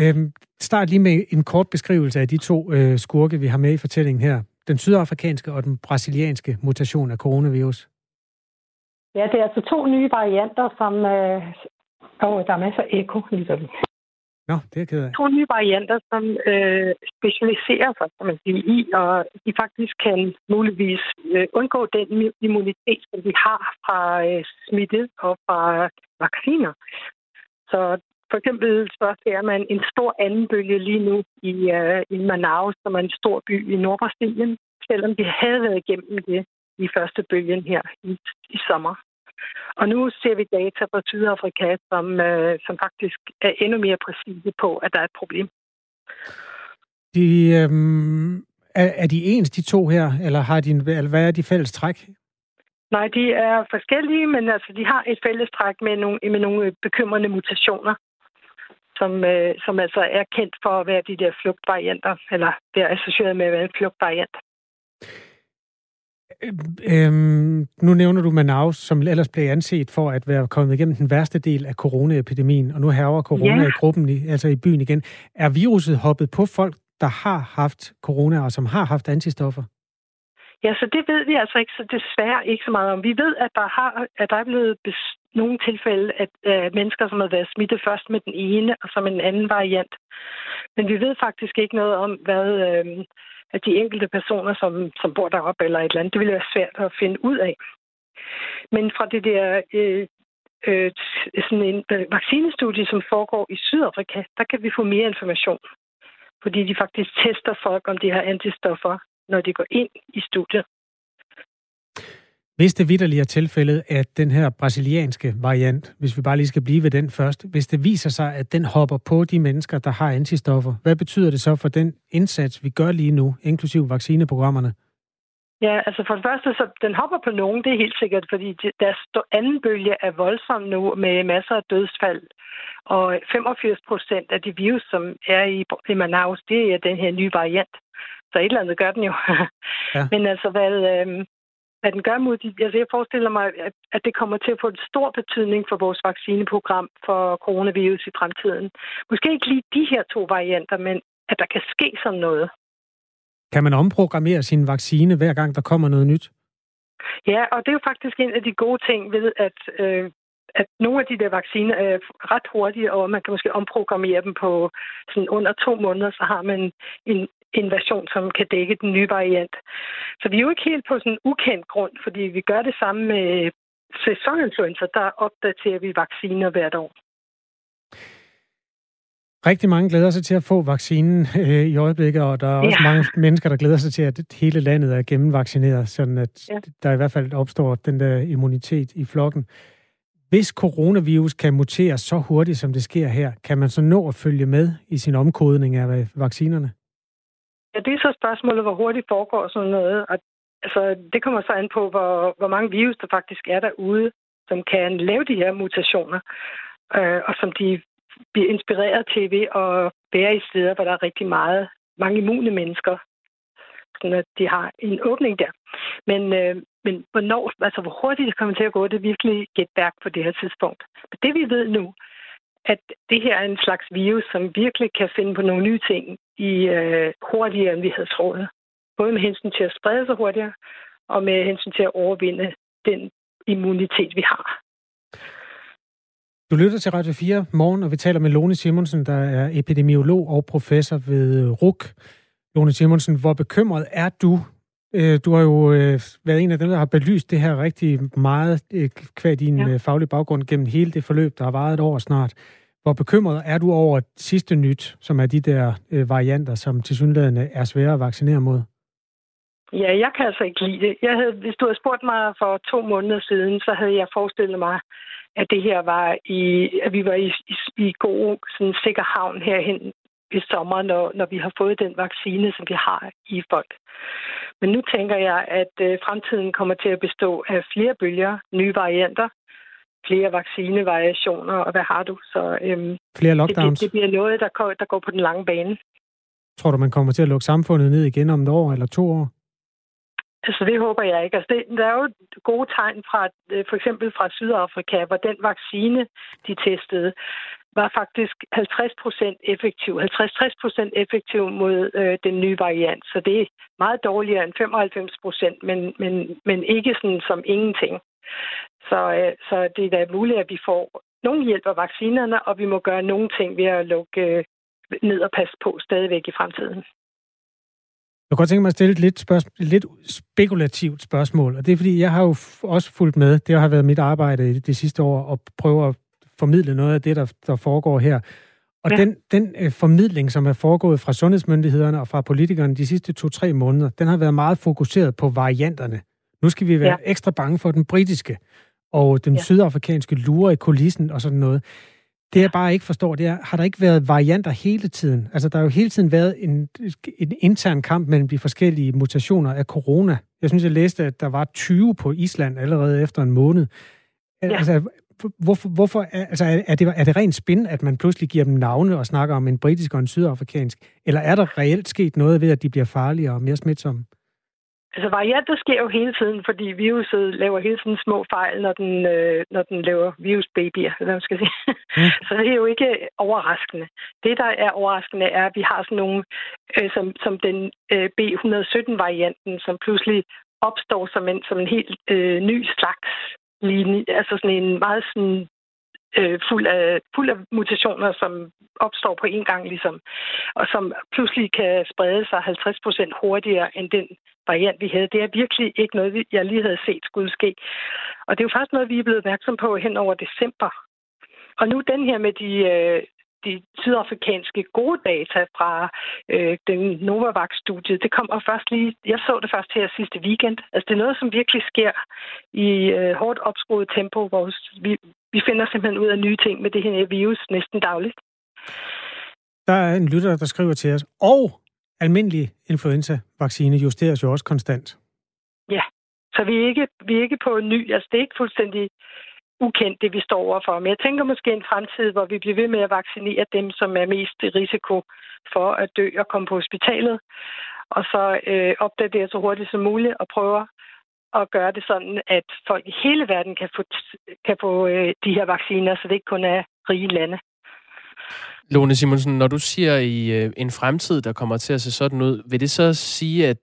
Øhm, start lige med en kort beskrivelse af de to øh, skurke, vi har med i fortællingen her. Den sydafrikanske og den brasilianske mutation af coronavirus. Ja, det er altså to nye varianter, som... Øh, oh, der er masser af eko, ligesom. Nå, det er ked af. To nye varianter, som øh, specialiserer sig, kan man sige, i, og de faktisk kan muligvis øh, undgå den immunitet, som vi har fra øh, smittet og fra vacciner. Så for eksempel så ser man en stor anden bølge lige nu i, øh, i Manaus, som er en stor by i Nordbrasilien, selvom vi havde været igennem det i første bølgen her i, i sommer. Og nu ser vi data fra Sydafrika, som, uh, som faktisk er endnu mere præcise på, at der er et problem. De, øhm, er, er de ens, de to her, eller, har de, eller hvad er de fælles træk? Nej, de er forskellige, men altså, de har et fælles træk med nogle, med nogle bekymrende mutationer som, øh, som altså er kendt for at være de der flugtvarianter, eller det er associeret med at være en flugtvariant. Øhm, nu nævner du Manaus, som ellers blev anset for at være kommet igennem den værste del af coronaepidemien, og nu herver corona ja. i gruppen, i, altså i byen igen. Er viruset hoppet på folk, der har haft corona og som har haft antistoffer? Ja, så det ved vi altså ikke så desværre ikke så meget om. Vi ved, at der, har, at der er blevet nogle tilfælde, at øh, mennesker, som har været smittet først med den ene og som en anden variant. Men vi ved faktisk ikke noget om, hvad øh, at de enkelte personer, som, som bor deroppe eller et eller andet, det ville være svært at finde ud af. Men fra det der øh, øh, sådan en øh, vaccinestudie, som foregår i Sydafrika, der kan vi få mere information. Fordi de faktisk tester folk, om de har antistoffer, når de går ind i studiet. Hvis det vidderligt er tilfældet, at den her brasilianske variant, hvis vi bare lige skal blive ved den først, hvis det viser sig, at den hopper på de mennesker, der har antistoffer, hvad betyder det så for den indsats, vi gør lige nu, inklusive vaccineprogrammerne? Ja, altså for det første, så den hopper på nogen, det er helt sikkert, fordi deres anden bølge er voldsom nu med masser af dødsfald. Og 85 procent af de virus, som er i, i Manaus, det er den her nye variant. Så et eller andet gør den jo. <laughs> Ja. Men altså, hvad, øh, hvad den gør mod de... Altså, jeg forestiller mig, at, at det kommer til at få en stor betydning for vores vaccineprogram for coronavirus i fremtiden. Måske ikke lige de her to varianter, men at der kan ske sådan noget. Kan man omprogrammere sin vaccine, hver gang der kommer noget nyt? Ja, og det er jo faktisk en af de gode ting ved, at, øh, at nogle af de der vacciner er ret hurtige, og man kan måske omprogrammere dem på sådan under to måneder, så har man en, en version, som kan dække den nye variant. Så vi er jo ikke helt på sådan en ukendt grund, fordi vi gør det samme med sæsoninfluenza, der opdaterer vi vacciner hvert år. Rigtig mange glæder sig til at få vaccinen øh, i øjeblikket, og der er også ja. mange mennesker, der glæder sig til, at hele landet er gennemvaccineret, sådan at ja. der i hvert fald opstår den der immunitet i flokken. Hvis coronavirus kan mutere så hurtigt, som det sker her, kan man så nå at følge med i sin omkodning af vaccinerne? Ja, det er så spørgsmålet, hvor hurtigt foregår sådan noget. Og, altså, det kommer så an på, hvor, hvor mange virus der faktisk er derude, som kan lave de her mutationer, øh, og som de bliver inspireret til ved at være i steder, hvor der er rigtig meget, mange immune mennesker, sådan at de har en åbning der. Men, øh, men hvornår, altså hvor hurtigt det kommer til at gå, det er virkelig gætværk på det her tidspunkt. Men det vi ved nu, at det her er en slags virus, som virkelig kan finde på nogle nye ting i øh, hurtigere, end vi havde troet. Både med hensyn til at sprede sig hurtigere, og med hensyn til at overvinde den immunitet, vi har. Du lytter til Radio 4 morgen, og vi taler med Lone Simonsen, der er epidemiolog og professor ved RUK. Lone Simonsen, hvor bekymret er du? Øh, du har jo øh, været en af dem, der har belyst det her rigtig meget kvad øh, din ja. faglige baggrund gennem hele det forløb, der har varet et år snart. Hvor bekymret er du over sidste nyt, som er de der øh, varianter, som til synligheden er svære at vaccinere mod? Ja, jeg kan altså ikke lide det. Jeg havde, hvis du havde spurgt mig for to måneder siden, så havde jeg forestillet mig, at det her var i, at vi var i, i, i god, sådan sikker havn herhen i sommer, når, når vi har fået den vaccine, som vi har i folk. Men nu tænker jeg, at øh, fremtiden kommer til at bestå af flere bølger, nye varianter, flere vaccinevariationer, og hvad har du? Så øhm, flere lockdowns. Det, det bliver noget, der, der går på den lange bane. Tror du, man kommer til at lukke samfundet ned igen om et år eller to år? Altså, det håber jeg ikke. Altså, det, der er jo gode tegn fra, øh, for eksempel fra Sydafrika, hvor den vaccine, de testede, var faktisk 50 procent effektiv, 50-60 procent effektiv mod øh, den nye variant. Så det er meget dårligere end 95 procent, men, men, men ikke sådan som ingenting. Så, øh, så det er da muligt, at vi får nogle hjælp af vaccinerne, og vi må gøre nogle ting ved at lukke øh, ned og passe på stadigvæk i fremtiden. Jeg kan godt tænke mig at stille et lidt, spørgsmål, et lidt spekulativt spørgsmål, og det er fordi, jeg har jo også fulgt med, det har været mit arbejde i de sidste år, at prøve at formidle noget af det, der, der foregår her. Og ja. den, den øh, formidling, som er foregået fra sundhedsmyndighederne og fra politikerne de sidste to-tre måneder, den har været meget fokuseret på varianterne. Nu skal vi være ja. ekstra bange for den britiske og den ja. sydafrikanske lure i kulissen og sådan noget. Det jeg bare ikke forstår, det er, har der ikke været varianter hele tiden? Altså, der har jo hele tiden været en, en intern kamp mellem de forskellige mutationer af corona. Jeg synes, jeg læste, at der var 20 på Island allerede efter en måned. Ja. Altså, hvorfor, hvorfor altså, er, det, er det rent spin, at man pludselig giver dem navne og snakker om en britisk og en sydafrikansk? Eller er der reelt sket noget ved, at de bliver farligere og mere smitsomme? Altså varianter sker jo hele tiden, fordi viruset laver hele tiden små fejl, når den, øh, når den laver virusbabyer, eller hvad man skal sige. Mm. <laughs> Så det er jo ikke overraskende. Det, der er overraskende, er, at vi har sådan nogle, øh, som, som den øh, B117-varianten, som pludselig opstår som en, som en helt øh, ny slags linje, altså sådan en meget sådan øh, fuld, af, fuld af mutationer, som opstår på en gang, ligesom, og som pludselig kan sprede sig 50 procent hurtigere end den variant, vi havde. Det er virkelig ikke noget, jeg lige havde set skulle ske. Og det er jo faktisk noget, vi er blevet opmærksom på hen over december. Og nu den her med de, øh, de sydafrikanske gode data fra øh, den Novavax-studie, det kommer først lige, jeg så det først her sidste weekend. Altså det er noget, som virkelig sker i øh, hårdt opskruet tempo, hvor vi, vi finder simpelthen ud af nye ting med det her virus næsten dagligt. Der er en lytter, der skriver til os, og almindelig influenza-vaccine justeres jo også konstant. Ja, så vi er ikke, vi er ikke på en ny, altså det er ikke fuldstændig ukendt, det vi står overfor. Men jeg tænker måske en fremtid, hvor vi bliver ved med at vaccinere dem, som er mest i risiko for at dø og komme på hospitalet, og så øh, opdatere så hurtigt som muligt og prøve at gøre det sådan, at folk i hele verden kan få, kan få øh, de her vacciner, så det ikke kun er rige lande. Lone Simonsen, når du siger i øh, en fremtid, der kommer til at se sådan ud, vil det så sige, at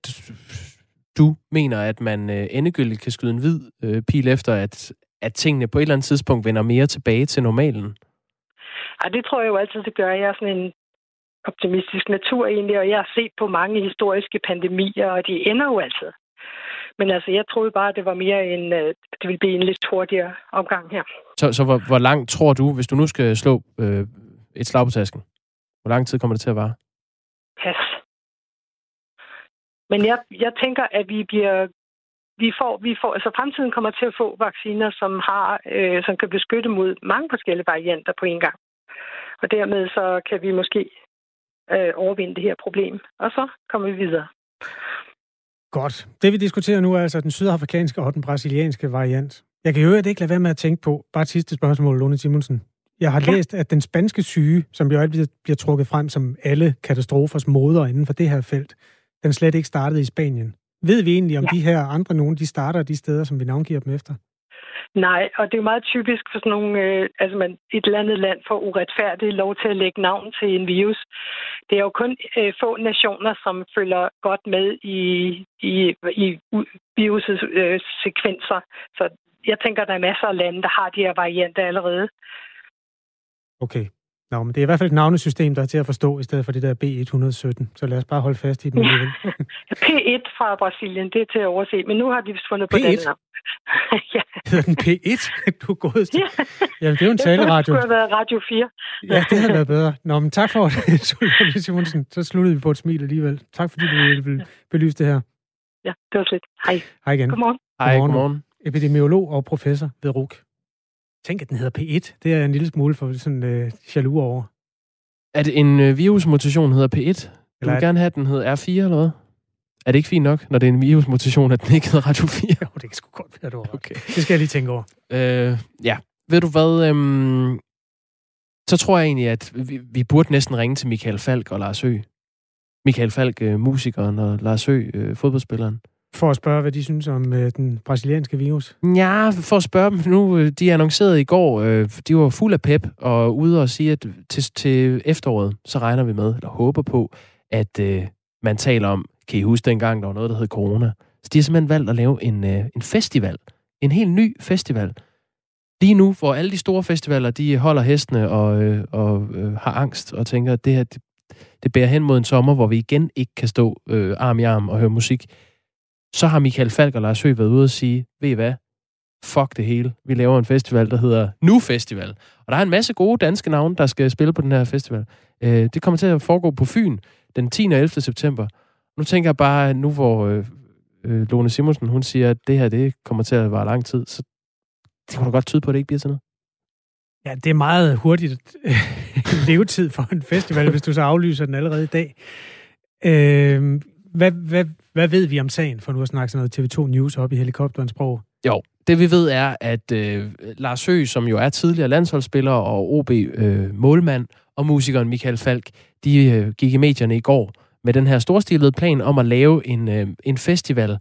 du mener, at man øh, endegyldigt kan skyde en hvid øh, pil efter, at, at tingene på et eller andet tidspunkt vender mere tilbage til normalen? Ja, det tror jeg jo altid, det gør. Jeg er sådan en optimistisk natur egentlig, og jeg har set på mange historiske pandemier, og de ender jo altid. Men altså, jeg troede bare, at det var mere en, øh, det ville blive en lidt hurtigere omgang her. Så, så hvor, hvor langt tror du, hvis du nu skal slå øh, et slag på tasken, hvor lang tid kommer det til at vare? Pas. Men jeg, jeg tænker, at vi bliver vi får, vi får, altså fremtiden kommer til at få vacciner, som har, øh, som kan beskytte mod mange forskellige varianter på en gang. Og dermed så kan vi måske øh, overvinde det her problem. Og så kommer vi videre. Godt. Det vi diskuterer nu er altså den sydafrikanske og den brasilianske variant. Jeg kan jo ikke lade være med at tænke på, bare et sidste spørgsmål, Lone Simonsen. Jeg har ja. læst, at den spanske syge, som jo altid bliver trukket frem som alle katastrofers moder inden for det her felt, den slet ikke startede i Spanien. Ved vi egentlig, om ja. de her andre nogen, de starter de steder, som vi navngiver dem efter? Nej, og det er jo meget typisk for sådan nogle, øh, altså man, et eller andet land får uretfærdigt lov til at lægge navn til en virus. Det er jo kun øh, få nationer, som følger godt med i, i, i virusets øh, sekvenser. Så jeg tænker, der er masser af lande, der har de her varianter allerede. Okay. Nå, men det er i hvert fald et navnesystem, der er til at forstå, i stedet for det der B117. Så lad os bare holde fast i den <laughs> alligevel. P1 fra Brasilien, det er til at overse, men nu har de fundet på den navn. <laughs> ja. Hedder den P1? <laughs> Du er gået ja. Jamen, det er jo en taleradio. Det skulle have været Radio 4. ja, det havde været bedre. Nå, men tak for det, Simonsen. Så sluttede vi på et smil alligevel. Tak fordi du ville belyse det her. Ja, det var slet. Hej. Hej igen. Godmorgen. Hej, godmorgen. Epidemiolog og professor ved RUK. Tænk, at den hedder P1. Det er en lille smule for sådan øh, jaloux over. Er det en øh, virusmutation, hedder P1? Du vil gerne have, at den hedder R4 eller hvad? Er det ikke fint nok, når det er en virusmutation, at den ikke hedder Radio 4? Jo, det kan sgu godt være, du okay. Det skal jeg lige tænke over. Øh, ja. Ved du hvad? Øhm, så tror jeg egentlig, at vi, vi burde næsten ringe til Michael Falk og Lars Ø. Michael Falk, øh, musikeren, og Lars Ø, øh, fodboldspilleren. For at spørge, hvad de synes om øh, den brasilianske virus? Ja, for at spørge dem nu. Øh, de annoncerede i går, øh, de var fuld af pep og ude og sige, at til, til efteråret, så regner vi med, eller håber på, at øh, man taler om, kan I huske dengang, der var noget, der hed corona? Så de har simpelthen valgt at lave en, øh, en festival. En helt ny festival. Lige nu, hvor alle de store festivaler, de holder hestene og, øh, og øh, har angst og tænker, at det her, det, det bærer hen mod en sommer, hvor vi igen ikke kan stå øh, arm i arm og høre musik så har Michael Falk og Lars Høgh været ude og sige, ved I hvad, fuck det hele. Vi laver en festival, der hedder Nu Festival. Og der er en masse gode danske navne, der skal spille på den her festival. Øh, det kommer til at foregå på Fyn den 10. og 11. september. Nu tænker jeg bare, nu hvor øh, øh, Lone Simonsen, hun siger, at det her det kommer til at vare lang tid, så det kunne da godt tyde på, at det ikke bliver sådan noget. Ja, det er meget hurtigt øh, <laughs> levetid for en festival, hvis du så aflyser den allerede i dag. Øh, hvad, hvad, hvad ved vi om sagen, for nu at snakke sådan noget TV2 News op i helikopterens sprog? Jo, det vi ved er, at øh, Lars Høgh, som jo er tidligere landsholdsspiller og OB-målmand, øh, og musikeren Michael Falk, de øh, gik i medierne i går med den her storstilede plan om at lave en, øh, en festival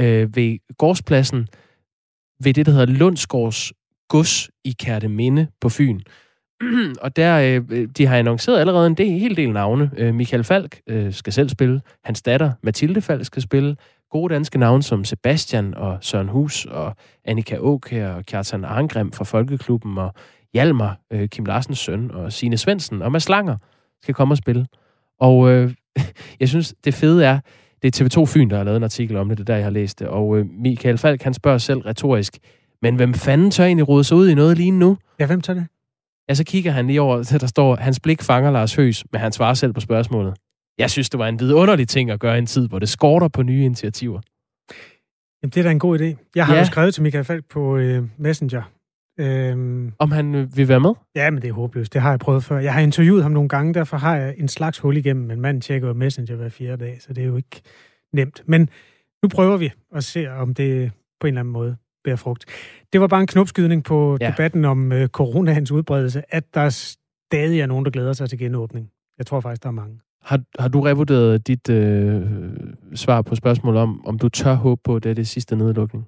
øh, ved gårdspladsen ved det, der hedder Lundsgårds Gods i Kærteminde på Fyn. <clears throat> og der, øh, de har annonceret allerede en del, hel del navne. Øh, Michael Falk øh, skal selv spille. Hans datter, Mathilde Falk, skal spille. Gode danske navne som Sebastian og Søren Hus og Annika Åkær og Kjartan Arngrim fra Folkeklubben og Hjalmar, øh, Kim Larsens søn, og Sine Svendsen og Mads Langer skal komme og spille. Og øh, <laughs> jeg synes, det fede er, det er TV2 Fyn, der har lavet en artikel om det, det der, jeg har læst det. Og øh, Michael Falk, han spørger selv retorisk, men hvem fanden tør egentlig rode sig ud i noget lige nu? Ja, hvem tør det? Ja, så kigger han lige over, så <laughs> der står, hans blik fanger Lars Høs, men han svarer selv på spørgsmålet. Jeg synes, det var en vidunderlig ting at gøre i en tid, hvor det skorter på nye initiativer. Jamen, det er da en god idé. Jeg har ja. jo skrevet til Michael Falk på øh, Messenger. Øhm, Om han øh, vil være med? Ja, men det er håbløst. Det har jeg prøvet før. Jeg har interviewet ham nogle gange, derfor har jeg en slags hul igennem, men manden tjekker jo Messenger hver fjerde dag, så det er jo ikke nemt. Men nu prøver vi at se, om det på en eller anden måde bærer frugt. Det var bare en knopskydning på ja. debatten om øh, coronaens udbredelse, at der stadig er nogen, der glæder sig til genåbning. Jeg tror faktisk, der er mange. Har, har du revurderet dit øh, svar på spørgsmålet om, om du tør håbe på, at det er det sidste nedlukning?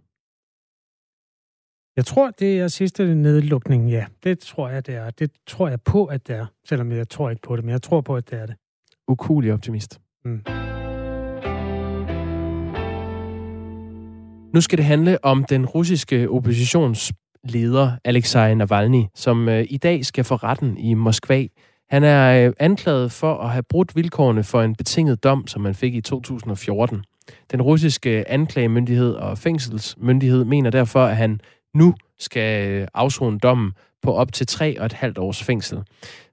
Jeg tror, det er sidste nedlukning, ja. Det tror jeg, det er. Det tror jeg på, at det er. Selvom jeg tror ikke på det, men jeg tror på, at det er det. Ukulig optimist. Mm. Nu skal det handle om den russiske oppositionsleder Alexei Navalny, som øh, i dag skal for retten i Moskva. Han er øh, anklaget for at have brudt vilkårene for en betinget dom, som han fik i 2014. Den russiske anklagemyndighed og fængselsmyndighed mener derfor, at han nu skal øh, afzone dommen på op til tre og et halvt års fængsel.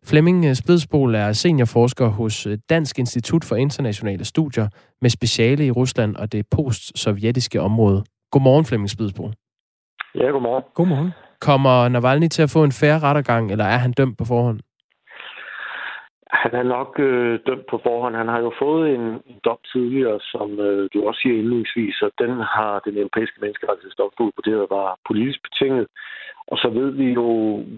Flemming øh, Splidsbol er seniorforsker hos øh, Dansk Institut for Internationale Studier med speciale i Rusland og det post-sovjetiske område. Godmorgen, Flemming Splidsbol. Ja, godmorgen. Godmorgen. Kommer Navalny til at få en færre rettergang, eller er han dømt på forhånd? Han er nok øh, dømt på forhånd. Han har jo fået en, en dom tidligere, som øh, du også siger indledningsvis, og den har den europæiske menneskerettighedsdomstol vurderet var politisk betinget. Og så ved vi jo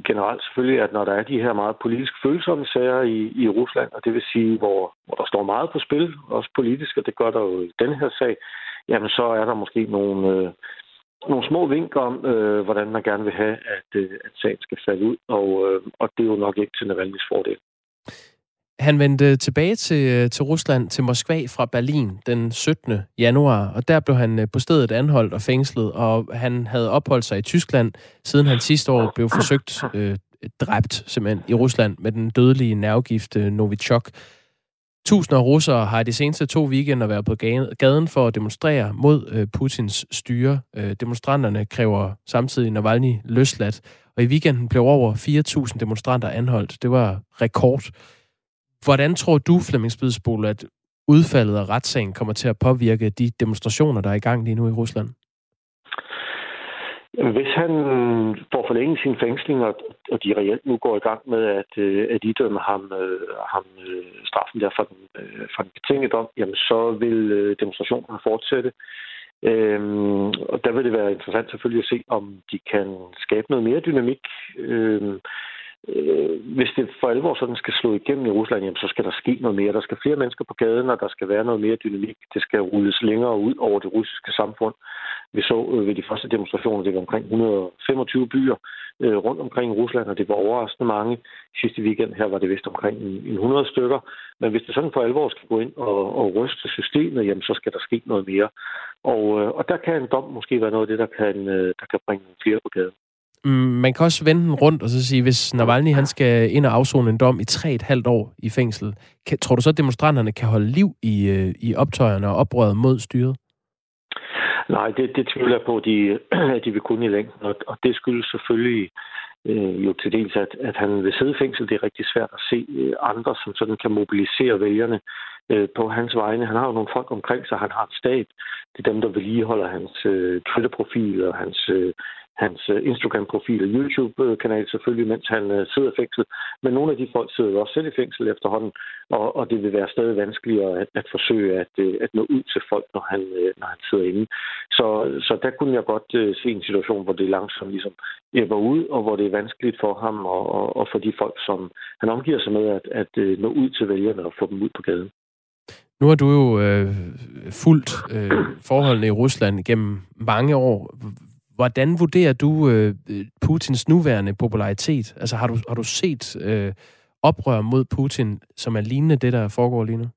generelt selvfølgelig, at når der er de her meget politisk følsomme sager i, i Rusland, og det vil sige, hvor, hvor der står meget på spil, også politisk, og det gør der jo i den her sag, jamen så er der måske nogle, øh, nogle små vinker om, øh, hvordan man gerne vil have, at, øh, at sagen skal falde ud, og, øh, og det er jo nok ikke til Navalny's fordel. Han vendte tilbage til, øh, til Rusland, til Moskva fra Berlin den 17. januar, og der blev han øh, på stedet anholdt og fængslet, og han havde opholdt sig i Tyskland, siden han sidste år blev forsøgt øh, dræbt simpelthen i Rusland med den dødelige nervegift øh, Novichok. Tusinder af russere har de seneste to weekender været på gaden for at demonstrere mod øh, Putins styre. Øh, demonstranterne kræver samtidig Navalny løsladt, og i weekenden blev over 4.000 demonstranter anholdt. Det var rekord. Hvordan tror du, Flemming Spidsbol, at udfaldet af retssagen kommer til at påvirke de demonstrationer, der er i gang lige nu i Rusland? Hvis han får forlænget sin fængsling, og, og de reelt nu går i gang med at, øh, at idømme ham, øh, ham øh, straffen der for den, for den betingede dom, jamen så vil demonstrationerne fortsætte. Øhm, og der vil det være interessant selvfølgelig at se, om de kan skabe noget mere dynamik. Øhm, øh, hvis det for alvor sådan skal slå igennem i Rusland, jamen, så skal der ske noget mere. Der skal flere mennesker på gaden, og der skal være noget mere dynamik. Det skal rulles længere ud over det russiske samfund. Vi så øh, ved de første demonstrationer, det var omkring 125 byer øh, rundt omkring i Rusland, og det var overraskende mange. Sidste weekend her var det vist omkring en 100 stykker. Men hvis det sådan for alvor skal gå ind og, og ryste systemet, jamen, så skal der ske noget mere. Og, øh, og der kan en dom måske være noget af det, der kan, øh, der kan bringe flere på gaden. Man kan også vende den rundt og så sige, hvis Navalny han skal ind og afzone en dom i tre et halvt år i fængsel, kan, tror du så, at demonstranterne kan holde liv i, øh, i optøjerne og oprøret mod styret? Nej, det, det tvivler jeg på, at de, <clears throat> at de vil kunne i længden, og, og det skyldes selvfølgelig øh, jo til dels, at, at han vil sidde i fængsel. Det er rigtig svært at se øh, andre, som sådan kan mobilisere vælgerne øh, på hans vegne. Han har jo nogle folk omkring sig, han har et stab. Det er dem, der vedligeholder hans øh, Twitter-profil og hans øh, hans øh, Instagram-profil og YouTube-kanal selvfølgelig, mens han øh, sidder i fængsel. Men nogle af de folk sidder jo også selv i fængsel efterhånden, og, og det vil være stadig vanskeligere at, at forsøge at, øh, at nå ud til folk, når han, når han sidder inde. Så, så der kunne jeg godt se en situation, hvor det langsomt ligesom æbber ud, og hvor det er vanskeligt for ham og, og, og for de folk, som han omgiver sig med, at, at nå ud til vælgerne og få dem ud på gaden. Nu har du jo øh, fulgt øh, forholdene i Rusland gennem mange år. Hvordan vurderer du øh, Putins nuværende popularitet? Altså har du, har du set øh, oprør mod Putin, som er lignende det, der foregår lige nu?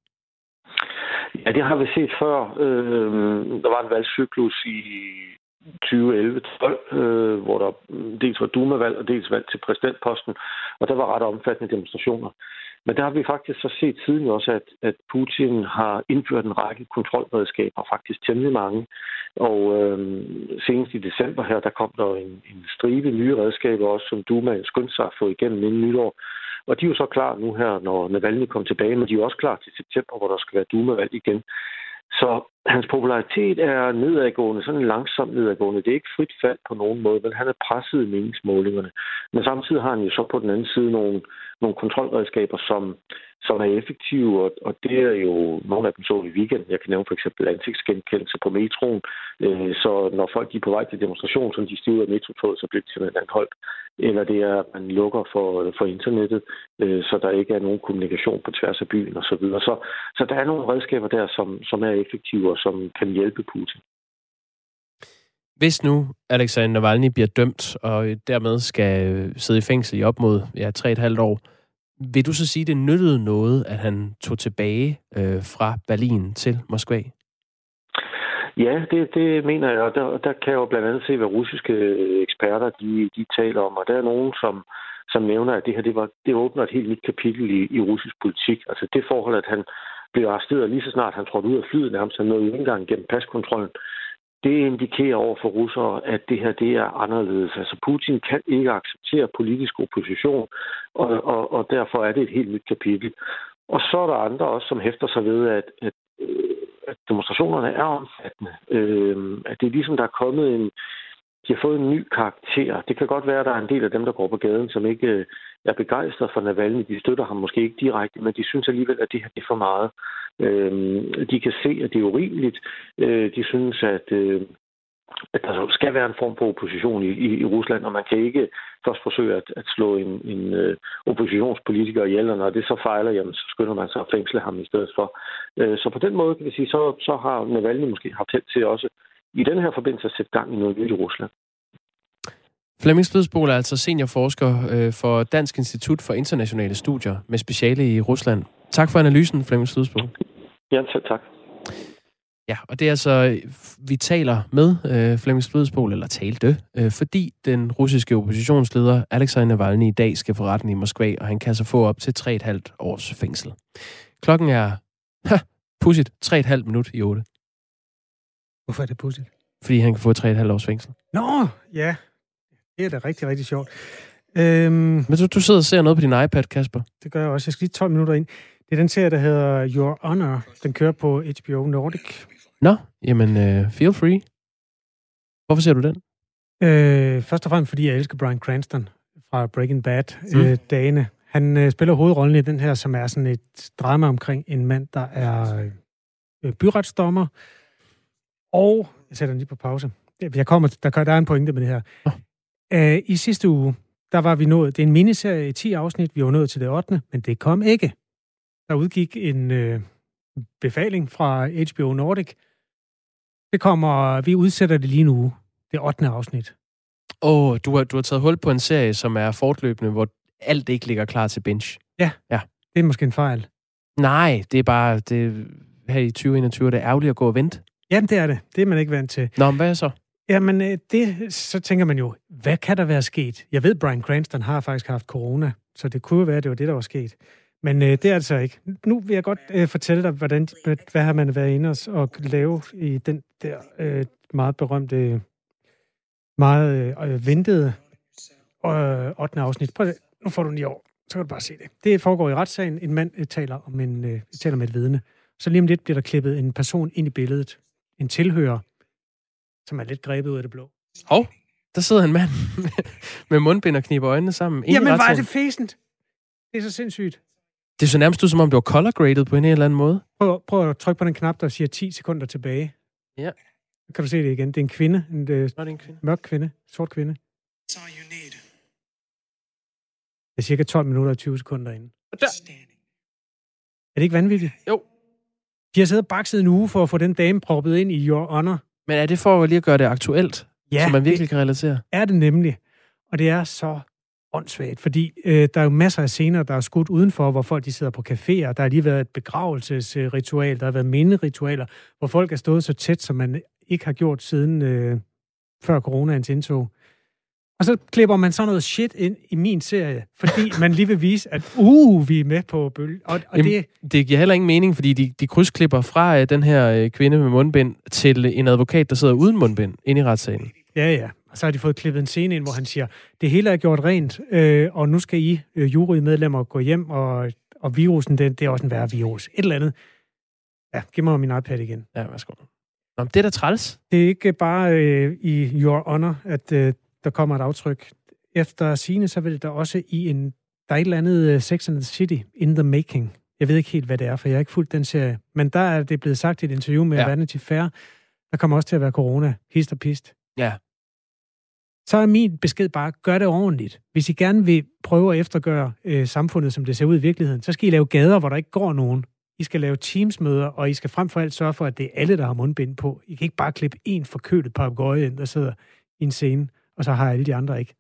Ja, det har vi set før. Øh, der var en valgcyklus i 2011-12, øh, hvor der øh, dels var Duma-valg og dels valg til præsidentposten, og der var ret omfattende demonstrationer. Men der har vi faktisk så set siden også, at, at Putin har indført en række kontrolredskaber, faktisk temmelig mange. Og øh, senest i december her, der kom der en, en stribe nye redskaber også, som Duma skyndte sig at få igennem inden nytår. Og de er jo så klar nu her, når Navalny kommer tilbage, men de er også klar til september, hvor der skal være Duma-valg igen. Så hans popularitet er nedadgående, sådan langsomt nedadgående. Det er ikke frit fald på nogen måde, men han er presset i meningsmålingerne. Men samtidig har han jo så på den anden side nogle, nogle kontrolredskaber, som, som er effektive, og, og det er jo nogle af dem så i weekenden. Jeg kan nævne for eksempel ansigtsgenkendelse på metroen. Øh, så når folk er på vej til demonstration, som de stiger af metrotoget, så bliver de simpelthen anholdt. Eller det er, at man lukker for, for internettet, øh, så der ikke er nogen kommunikation på tværs af byen osv. Så, videre. så, så der er nogle redskaber der, som, som er effektive og som kan hjælpe Putin. Hvis nu Alexander Navalny bliver dømt og øh, dermed skal øh, sidde i fængsel i op mod ja, 3,5 år, vil du så sige, det nyttede noget, at han tog tilbage øh, fra Berlin til Moskva? Ja, det, det mener jeg, og der, der kan jeg jo blandt andet se, hvad russiske øh, eksperter de, de taler om, og der er nogen, som, som nævner, at det her det, var, det åbner et helt nyt kapitel i, i russisk politik. Altså det forhold, at han blev arresteret lige så snart han trådte ud af flyet, nærmest han nåede ikke engang gennem paskontrollen, det indikerer over for russere, at det her det er anderledes. Altså Putin kan ikke acceptere politisk opposition, og, og, og derfor er det et helt nyt kapitel. Og så er der andre også, som hæfter sig ved, at, at, øh, at demonstrationerne er omfattende. Øh, at det er ligesom, der er kommet en, de har fået en ny karakter. Det kan godt være, at der er en del af dem, der går på gaden, som ikke øh, er begejstret for Navalny. De støtter ham måske ikke direkte, men de synes alligevel, at det her er for meget. Øh, de kan se, at det er urimeligt. Øh, de synes, at, øh, at der skal være en form for opposition i, i, i Rusland, og man kan ikke først forsøge at, at slå en, en øh, oppositionspolitiker ihjel, og når det så fejler, jamen, så skynder man sig at fængsle ham i stedet for. Uh, så på den måde kan vi sige, så, så har Navalny måske haft held til også i den her forbindelse at sætte gang i noget nyt i Rusland. Flemming Spidsbol er altså seniorforsker øh, for Dansk Institut for Internationale Studier med speciale i Rusland. Tak for analysen, Flemming Spidsbol. Ja, selv tak. Ja, og det er altså, vi taler med øh, Flemming Spidsbol, eller talte, øh, fordi den russiske oppositionsleder Alexej Navalny i dag skal få retten i Moskva, og han kan så få op til 3,5 års fængsel. Klokken er, ha, <laughs> pudsigt, 3,5 minut i 8. Hvorfor er det pudsigt? Fordi han kan få 3,5 års fængsel. Nå, ja. Det er da rigtig, rigtig sjovt. Øhm, Men du, du sidder og ser noget på din iPad, Kasper. Det gør jeg også. Jeg skal lige 12 minutter ind. Det er den serie, der hedder Your Honor. Den kører på HBO Nordic. Nå, jamen, uh, feel free. Hvorfor ser du den? Øh, først og fremmest, fordi jeg elsker Brian Cranston fra Breaking Bad mm. øh, dagene. Han øh, spiller hovedrollen i den her, som er sådan et drama omkring en mand, der er øh, byretsdommer, og, jeg sætter den lige på pause. Jeg kommer, der, der er en pointe med det her. Oh. Uh, I sidste uge, der var vi nået, det er en miniserie i 10 afsnit, vi var nået til det 8., men det kom ikke. Der udgik en uh, befaling fra HBO Nordic. Det kommer, vi udsætter det lige nu, det 8. afsnit. Åh, oh, du har, du har taget hul på en serie, som er fortløbende, hvor alt ikke ligger klar til binge. Ja, ja. det er måske en fejl. Nej, det er bare, det, her i 2021 det er ærgerligt at gå og vente. Jamen, det er det. Det er man ikke vant til. Nå, men hvad så? Jamen, øh, det, så tænker man jo, hvad kan der være sket? Jeg ved, Brian Cranston har faktisk haft corona, så det kunne jo være, at det var det, der var sket. Men øh, det er altså ikke. Nu vil jeg godt øh, fortælle dig, hvordan, hvad har man været inde og, og lave i den der øh, meget berømte, meget øh, ventede øh, 8. afsnit. Prøv. Nu får du lige over. Så kan du bare se det. Det foregår i retssagen. En mand øh, taler, om en, øh, taler med et vidne. Så lige om lidt bliver der klippet en person ind i billedet en tilhører, som er lidt grebet ud af det blå. Hov, der sidder en mand <laughs> med mundbind og kniber øjnene sammen. Jamen, er det fæsent? Det er så sindssygt. Det så nærmest ud, som om det var color graded på en eller anden måde. Prøv, prøv at trykke på den knap, der siger 10 sekunder tilbage. Ja. Så kan du se det igen. Det er en kvinde. En, Nå, det er en kvinde. mørk kvinde. Sort kvinde. Det er cirka 12 minutter og 20 sekunder inde. Der. Er det ikke vanvittigt? Jo. De har siddet og bakset en uge for at få den dame proppet ind i Your Honor. Men er det for lige at gøre det aktuelt? Ja, så man virkelig kan relatere? er det nemlig. Og det er så åndssvagt, fordi øh, der er jo masser af scener, der er skudt udenfor, hvor folk de sidder på caféer. Der har lige været et begravelsesritual, der har været minderitualer, hvor folk er stået så tæt, som man ikke har gjort siden øh, før coronaens indtog. Og så klipper man sådan noget shit ind i min serie, fordi man lige vil vise, at uh, vi er med på bølge. Og, og Jamen, det... det giver heller ingen mening, fordi de, de krydsklipper fra øh, den her øh, kvinde med mundbind til en advokat, der sidder uden mundbind inde i retssalen. Ja, ja. Og så har de fået klippet en scene ind, hvor han siger, det hele er gjort rent, øh, og nu skal I øh, jurymedlemmer gå hjem, og, og virusen, det, det er også en værre virus. Et eller andet. Ja, giv mig min iPad igen. Ja, værsgo. Nå, det er da træls. Det er ikke bare øh, i Your Honor, at øh, der kommer et aftryk. Efter sine så vil der også i en... Der er et eller andet uh, Sex and the City in the making. Jeg ved ikke helt, hvad det er, for jeg har ikke fulgt den serie. Men der er det blevet sagt i et interview med ja. Vanity Fair, der kommer også til at være corona, hist og pist. Ja. Så er min besked bare, gør det ordentligt. Hvis I gerne vil prøve at eftergøre øh, samfundet, som det ser ud i virkeligheden, så skal I lave gader, hvor der ikke går nogen. I skal lave teamsmøder, og I skal frem for alt sørge for, at det er alle, der har mundbind på. I kan ikke bare klippe en forkølet papegøje ind, der sidder i en scene, og så har alle de andre ikke.